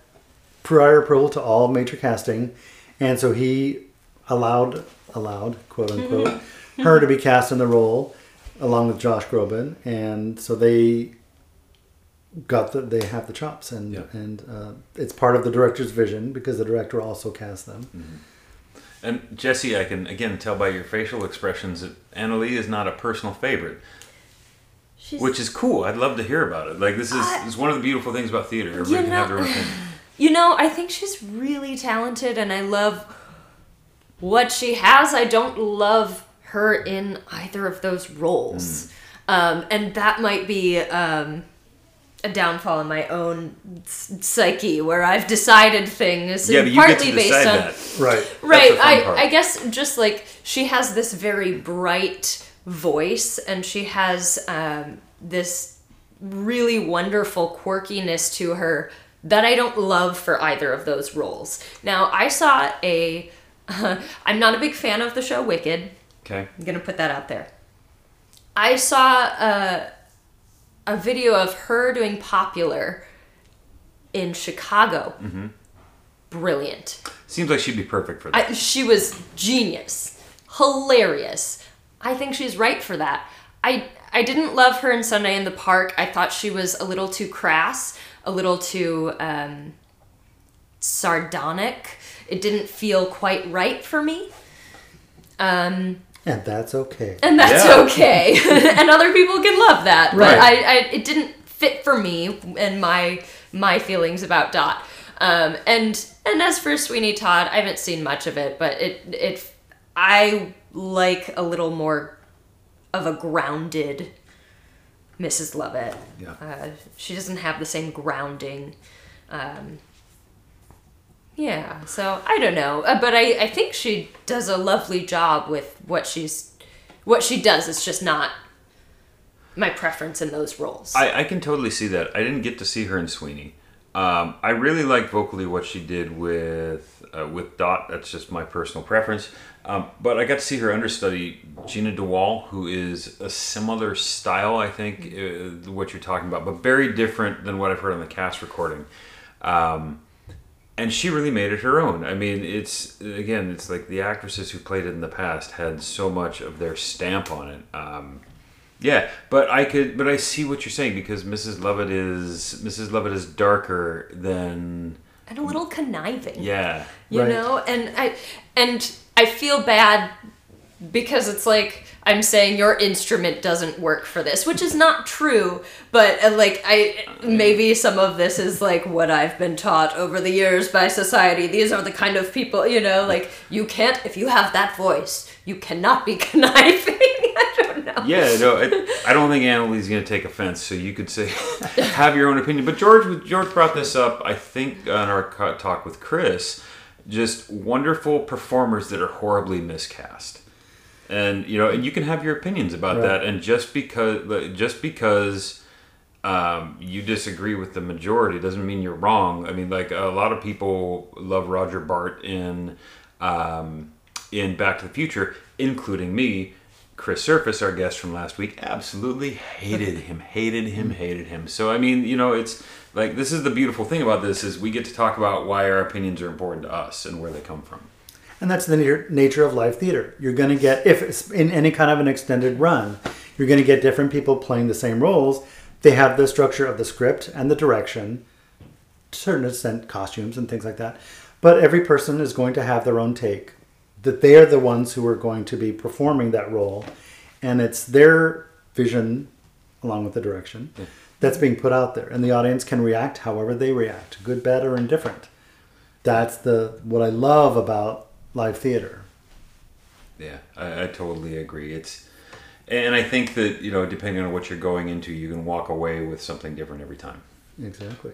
prior approval to all major casting, and so he allowed allowed quote unquote her to be cast in the role along with Josh Groban, and so they got the they have the chops, and Yeah. and uh, it's part of the director's vision because the director also cast them. And Jesse, I can again tell by your facial expressions that Annaleigh is not a personal favorite. She's, which is cool. I'd love to hear about it. Like this is, I- is one of the beautiful things about theater. Everybody You can have their own opinion. You know, I think she's really talented and I love what she has. I don't love her in either of those roles. Hmm. Um, and that might be um, a downfall in my own psyche where I've decided things Yeah, but you get partly to based on that. Right. right I, part. I guess just like she has this very bright voice and she has um, this really wonderful quirkiness to her that i don't love for either of those roles now i saw a i'm not a big fan of the show wicked Okay. i'm gonna put that out there i saw a, a video of her doing popular in chicago Mm-hmm. brilliant Seems like she'd be perfect for that. I, she was genius, hilarious. I think she's right for that. I I didn't love her in Sunday in the Park. I thought she was a little too crass, a little too um, sardonic. It didn't feel quite right for me. Um, And that's okay. and that's Yeah. okay. and other people can love that. Right. But I, I it didn't fit for me and my my feelings about Dot. Um, and and as for Sweeney Todd, I haven't seen much of it, but it it I like a little more of a grounded Mrs. Lovett. Yeah. Uh, she doesn't have the same grounding. Um, yeah, so I don't know, uh, but I, I think she does a lovely job with what she's what she does. It's just not my preference in those roles. I, I can totally see that. I didn't get to see her in Sweeney. Um, I really like vocally what she did with uh, with Dot. That's just my personal preference. Um, but I got to see her understudy Gina DeWall, who is a similar style, I think, uh, what you're talking about, but very different than what I've heard on the cast recording. Um, and she really made it her own. I mean, it's again, it's like the actresses who played it in the past had so much of their stamp on it. Um, yeah, but I could, but I see what you're saying because Mrs. Lovett is Mrs. Lovett is darker than and a little conniving. yeah. you Right. know and i and i feel bad because it's like i'm saying your instrument doesn't work for this which is not true but uh, like i maybe some of this is like what i've been taught over the years by society these are the kind of people you know like you can't if you have that voice you cannot be conniving i don't know Yeah, no, I, I don't think Annaleigh's going to take offense. So you could say, have your own opinion. But George, George brought this up, I think, on our talk with Chris. Just wonderful performers that are horribly miscast, and you know, and you can have your opinions about Right. that. And just because, just because um, you disagree with the majority doesn't mean you're wrong. I mean, like a lot of people love Roger Bart in um, in Back to the Future, including me. Chris Surface, our guest from last week, absolutely hated him, hated him, hated him. So I mean, you know, it's like this is the beautiful thing about this is we get to talk about why our opinions are important to us and where they come from. And that's the nature- of live theater. You're going to get, if it's in any kind of an extended run, you're going to get different people playing the same roles. They have the structure of the script and the direction, to certain extent, costumes and things like that. But every person is going to have their own take. That they are the ones who are going to be performing that role, and it's their vision, along with the direction, that's being put out there, and the audience can react however they react, good, bad, or indifferent. that's the what I love about live theater. Yeah, I, I totally agree. It's and I think that you know, depending on what you're going into, you can walk away with something different every time. Exactly.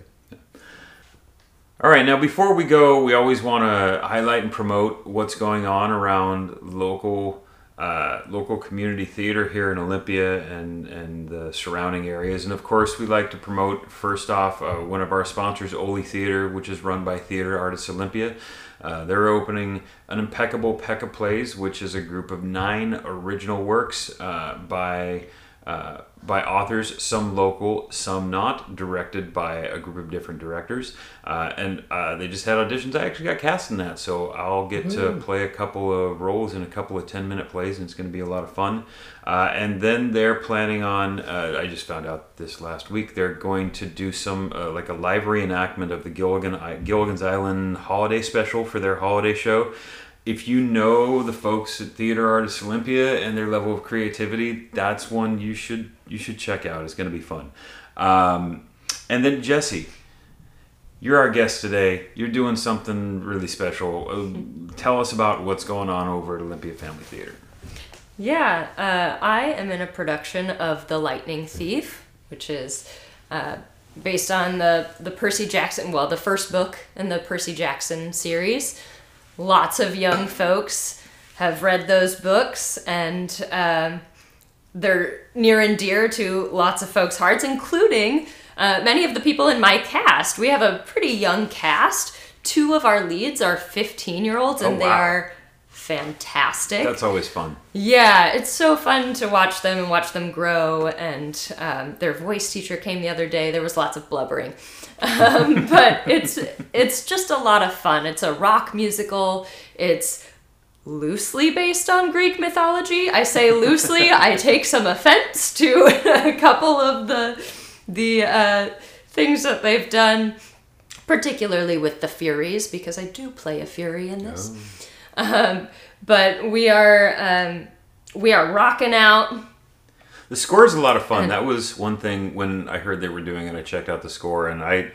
All right, now before we go, we always want to highlight and promote what's going on around local uh, local community theater here in Olympia and and the surrounding areas. And of course, we like to promote first off uh, one of our sponsors, Oli Theater, which is run by Theater Artists Olympia. Uh, they're opening an impeccable Pekka Plays, which is a group of nine original works uh, by uh, by authors, some local, some not, directed by a group of different directors. Uh, and uh, they just had auditions. I actually got cast in that, so I'll get to play a couple of roles in a couple of 10 minute plays, and it's going to be a lot of fun. Uh, and then they're planning on, uh, I just found out this last week, they're going to do some, uh, like a live reenactment of the Gilligan, Gilligan's Island holiday special for their holiday show if you know the folks at Theater Artists Olympia and their level of creativity, that's one you should you should check out. It's going to be fun. Um, and then Jesse, you're our guest today. You're doing something really special. Uh, tell us about what's going on over at Olympia Family Theater. Yeah, uh, I am in a production of The Lightning Thief, which is uh, based on the the Percy Jackson, well, the first book in the Percy Jackson series lots of young folks have read those books and um, they're near and dear to lots of folks' hearts, including uh, many of the people in my cast. We have a pretty young cast. Two of our leads are 15 year olds, and Oh, they are fantastic. That's always fun. Yeah, it's so fun to watch them and watch them grow. And um, their voice teacher came the other day. There was lots of blubbering, um, but it's it's just a lot of fun. It's a rock musical. It's loosely based on Greek mythology. I say loosely. I take some offense to a couple of the the uh, things that they've done, particularly with the Furies, because I do play a Fury in this. Um, but we are um, we are rocking out. The score is a lot of fun. That was one thing when I heard they were doing it. I checked out the score, and I.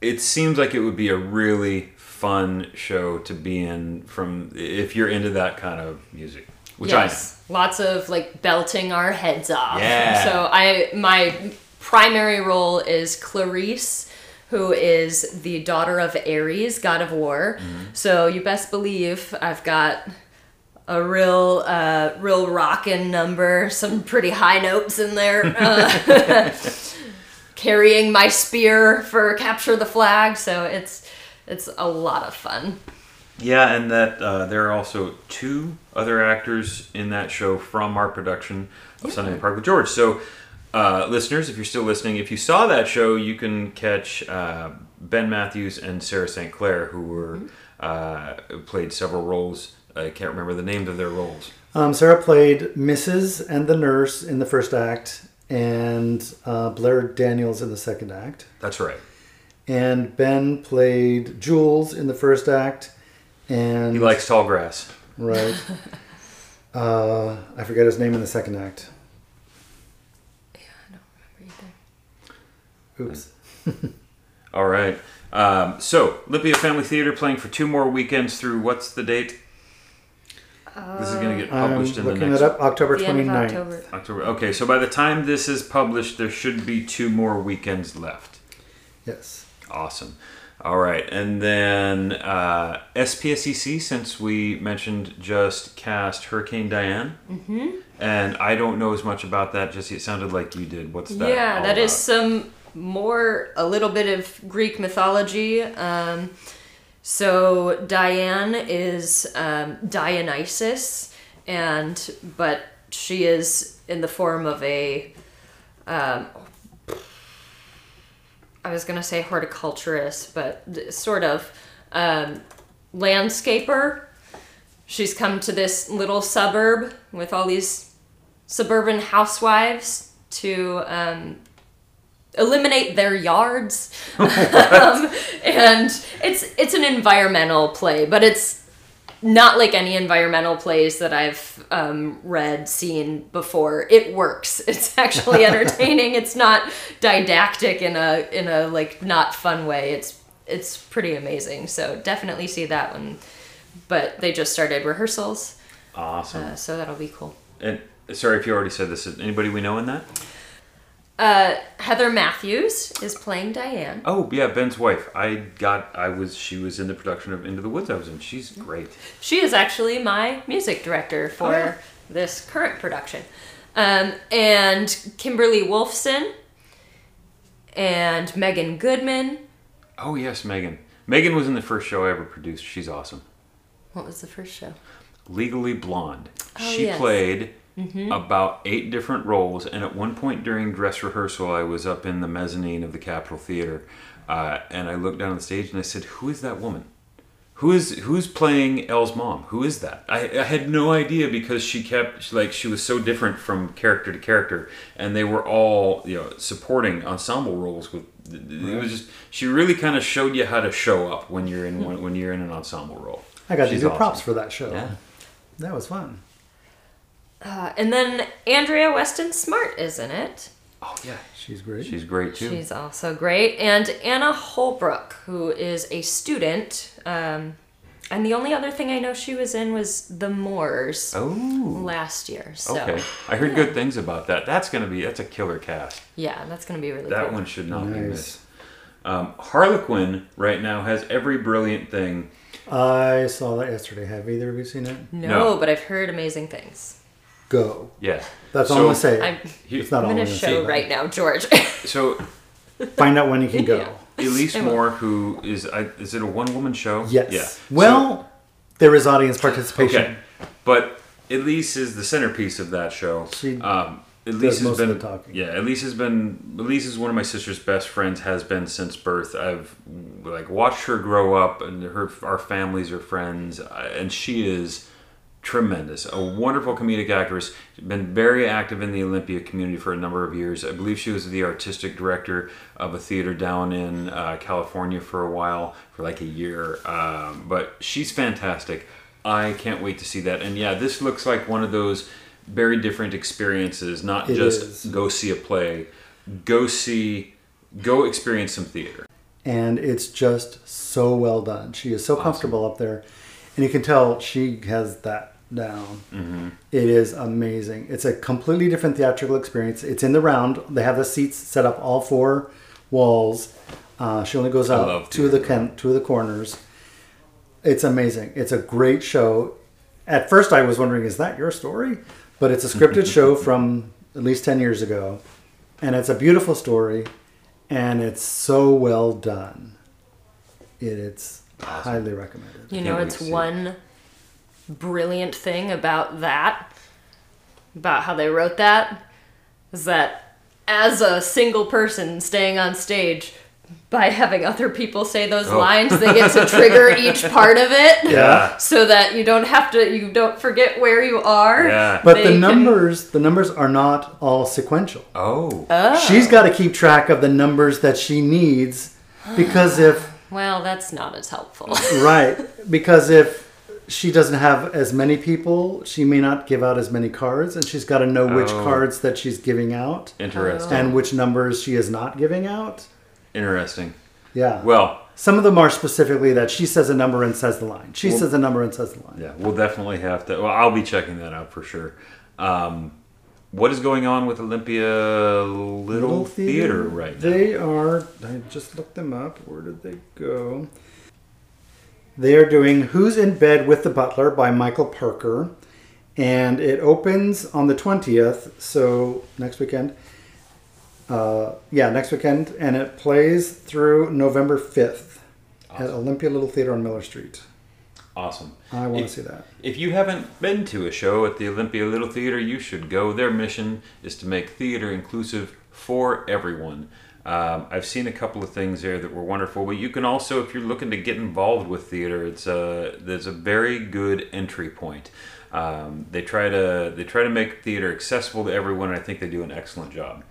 It seems like it would be a really fun show to be in from if you're into that kind of music, which yes, lots of like belting our heads off. Yeah. So I my primary role is Clarisse, who is the daughter of Ares, god of war. Mm-hmm. So you best believe I've got a real uh, real rockin' number, some pretty high notes in there. Uh, carrying my spear for capture the flag, so it's it's a lot of fun. Yeah, and that uh, there are also two other actors in that show from our production of Sunday in the Park with George. So, uh, listeners, if you're still listening, if you saw that show, you can catch uh, Ben Matthews and Sarah St. Clair, who were uh, played several roles. I can't remember the names of their roles. Um, Sarah played Mrs. and the nurse in the first act, and uh, Blair Daniels in the second act. That's right. And Ben played Jules in the first act, and He likes tall grass. right. uh, I forget his name in the second act. Yeah, I don't remember either. Oops. All right. Um, so, Olympia Family Theater playing for two more weekends through what's the date? This is going to get I'm published in the looking next it up. October The end of 29th. October. October. Okay, so by the time this is published, there should be two more weekends left. Yes. Awesome. All right, and then uh, SPSCC, since we mentioned just cast Hurricane Diane, mm-hmm. and I don't know as much about that. Jesse, it sounded like you did. What's that? yeah, all that is about? some more a little bit of Greek mythology. Um, so Diane is um, Dionysus, and but she is in the form of a. Um, I was gonna say horticulturist, but sort of um, landscaper. She's come to this little suburb with all these suburban housewives to um, eliminate their yards. um, and it's it's an environmental play, but it's not like any environmental plays that I've um, read, seen before. It works. It's actually entertaining. it's not didactic in a in a like not fun way. It's it's pretty amazing. So definitely see that one. But they just started rehearsals, Awesome. uh, so that'll be cool. and sorry if you already said this. Is anybody we know in that? Uh, Heather Matthews is playing Diane. Oh yeah, Ben's wife. I got. I was. She was in the production of Into the Woods. I was in. She's great. She is actually my music director for Oh, this current production. Um, and Kimberly Wolfson and Megan Goodman. Oh yes, Megan. Megan was in the first show I ever produced. She's awesome. What was the first show? Legally Blonde. Oh, she yes. Mm-hmm. about eight different roles, and at one point during dress rehearsal, I was up in the mezzanine of the Capitol Theater, uh, and I looked down on the stage and I said, "Who is that woman? Who is who's playing Elle's mom? Who is that?" I, I had no idea because she kept like she was so different from character to character, and they were all you know supporting ensemble roles with. It was just she really kind of showed you how to show up when you're in one, when you're in an ensemble role. I got She's to do awesome. props for that show. Yeah. That was fun. Uh, and then Andrea Weston Smart is in it. Oh yeah, She's great. she's great too. She's also great. And Anna Holbrook, who is a student. Um, and the only other thing I know she was in was The Moors oh, last year. So okay. I heard good things about that. That's gonna be that's a killer cast. yeah, that's going to be really That cool. one should not be missed. Um, Harlequin right now has every brilliant thing. I saw that yesterday. Have either of you seen it? No, No. but I've heard amazing things. Go. Yeah, That's all I'm gonna say. I'm, it's not I'm all going I'm to gonna show say. right now, George. so Find out when you can go. Yeah. Elise I will. Moore, who is I, is it a one woman show? Yes. Yeah. Well, there is audience participation. okay, but Elise is the centerpiece of that show. She um, Elise does most has of been the talking. yeah. Elise has been Elise is one of my sister's best friends. Has been since birth. I've like watched her grow up, and her our families are friends, uh, and she is tremendous. A wonderful comedic actress. Been very active in the Olympia community for a number of years. I believe she was the artistic director of a theater down in uh, California for a while, for like a year. Um, but she's fantastic. I can't wait to see that. And yeah, this looks like one of those very different experiences. Not It just is. go see a play, go see, go experience some theater. and it's just so well done. She is so comfortable up there, and you can tell she has that down. Mm-hmm. It is amazing. It's a completely different theatrical experience. It's in the round. They have the seats set up all four walls. Uh, she only goes out two of the can- two of the corners. It's amazing. It's a great show. At first, I was wondering, is that your story? But it's a scripted show from at least ten years ago, and it's a beautiful story, and it's so well done. It, it's highly recommended. You know, it's to it. one brilliant thing about that, about how they wrote that, is that as a single person staying on stage, by having other people say those Oh. lines, they get to trigger each part of it. Yeah. So that you don't have to, you don't forget where you are. Yeah. But They the can- numbers, the numbers are not all sequential. Oh. Oh. She's got to keep track of the numbers that she needs because if Well, that's not as helpful. right, because if she doesn't have as many people, she may not give out as many cards, and she's got to know which Oh. cards that she's giving out Interesting. and which numbers she is not giving out. Interesting. Yeah. Well, Some of them are specifically that she says a number and says the line. She Well- says a number and says the line. yeah, we'll definitely have to. Well, I'll be checking that out for sure. Um, what is going on with Olympia Little, Theater, right now? They are. I just looked them up. Where did they go? They are doing "Who's in Bed with the Butler" by Michael Parker, and it opens on the twentieth. So next weekend. Uh, yeah, next weekend, and it plays through November fifth at Olympia Little Theater on Miller Street. Awesome. I want to see that. If you haven't been to a show at the Olympia Little Theater, you should go. Their mission is to make theater inclusive for everyone. Um, I've seen a couple of things there that were wonderful, but you can also, if you're looking to get involved with theater, it's a there's a very good entry point. Um, they try to they try to make theater accessible to everyone, and I think they do an excellent job.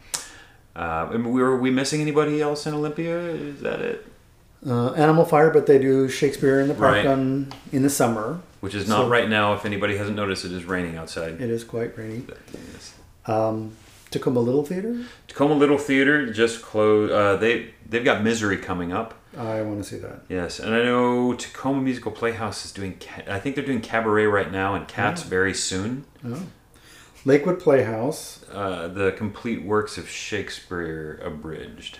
Uh, and we were we missing anybody else in Olympia? Is that it? Uh, Animal Fire, but they do Shakespeare in the Park Right. on in the summer. Which is not So- right now. If anybody hasn't noticed, it is raining outside. It is quite rainy. Yes. Um, Tacoma Little Theater. Tacoma Little Theater just closed. Uh, they they've got Misery coming up. I want to see that. Yes, and I know Tacoma Musical Playhouse is doing. ca- I think they're doing cabaret right now, and Cats very soon. Oh. Lakewood Playhouse. Uh, the complete works of Shakespeare abridged.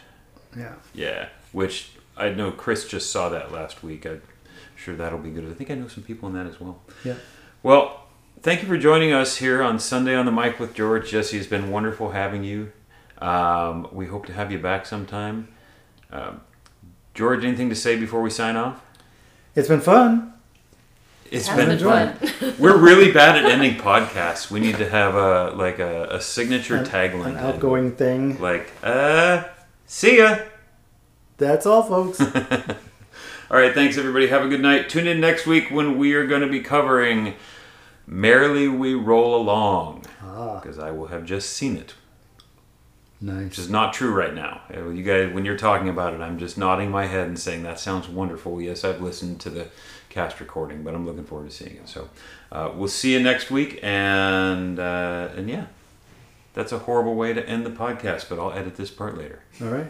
Yeah. Yeah, which I know Chris just saw that last week. I'm sure that'll be good. I think I know some people in that as well. Yeah. Well, thank you for joining us here on Sunday on the Mic with George. Jesse, it's been wonderful having you. Um, we hope to have you back sometime. Um, George, anything to say before we sign off? It's been fun. It's been, been fun. We're really bad at ending podcasts. We need to have a like a, a signature An- tagline. An outgoing thing. Like, uh, see ya. That's all, folks. All right, thanks everybody. Have a good night. Tune in next week when we are going to be covering Merrily We Roll Along ah, because I will have just seen it, Nice. which is not true right now. Uh, You guys, when you're talking about it, I'm just nodding my head and saying that sounds wonderful. Yes, I've listened to the cast recording, but I'm looking forward to seeing it. So uh, we'll see you next week, and uh, and yeah, that's a horrible way to end the podcast, but I'll edit this part later. All right.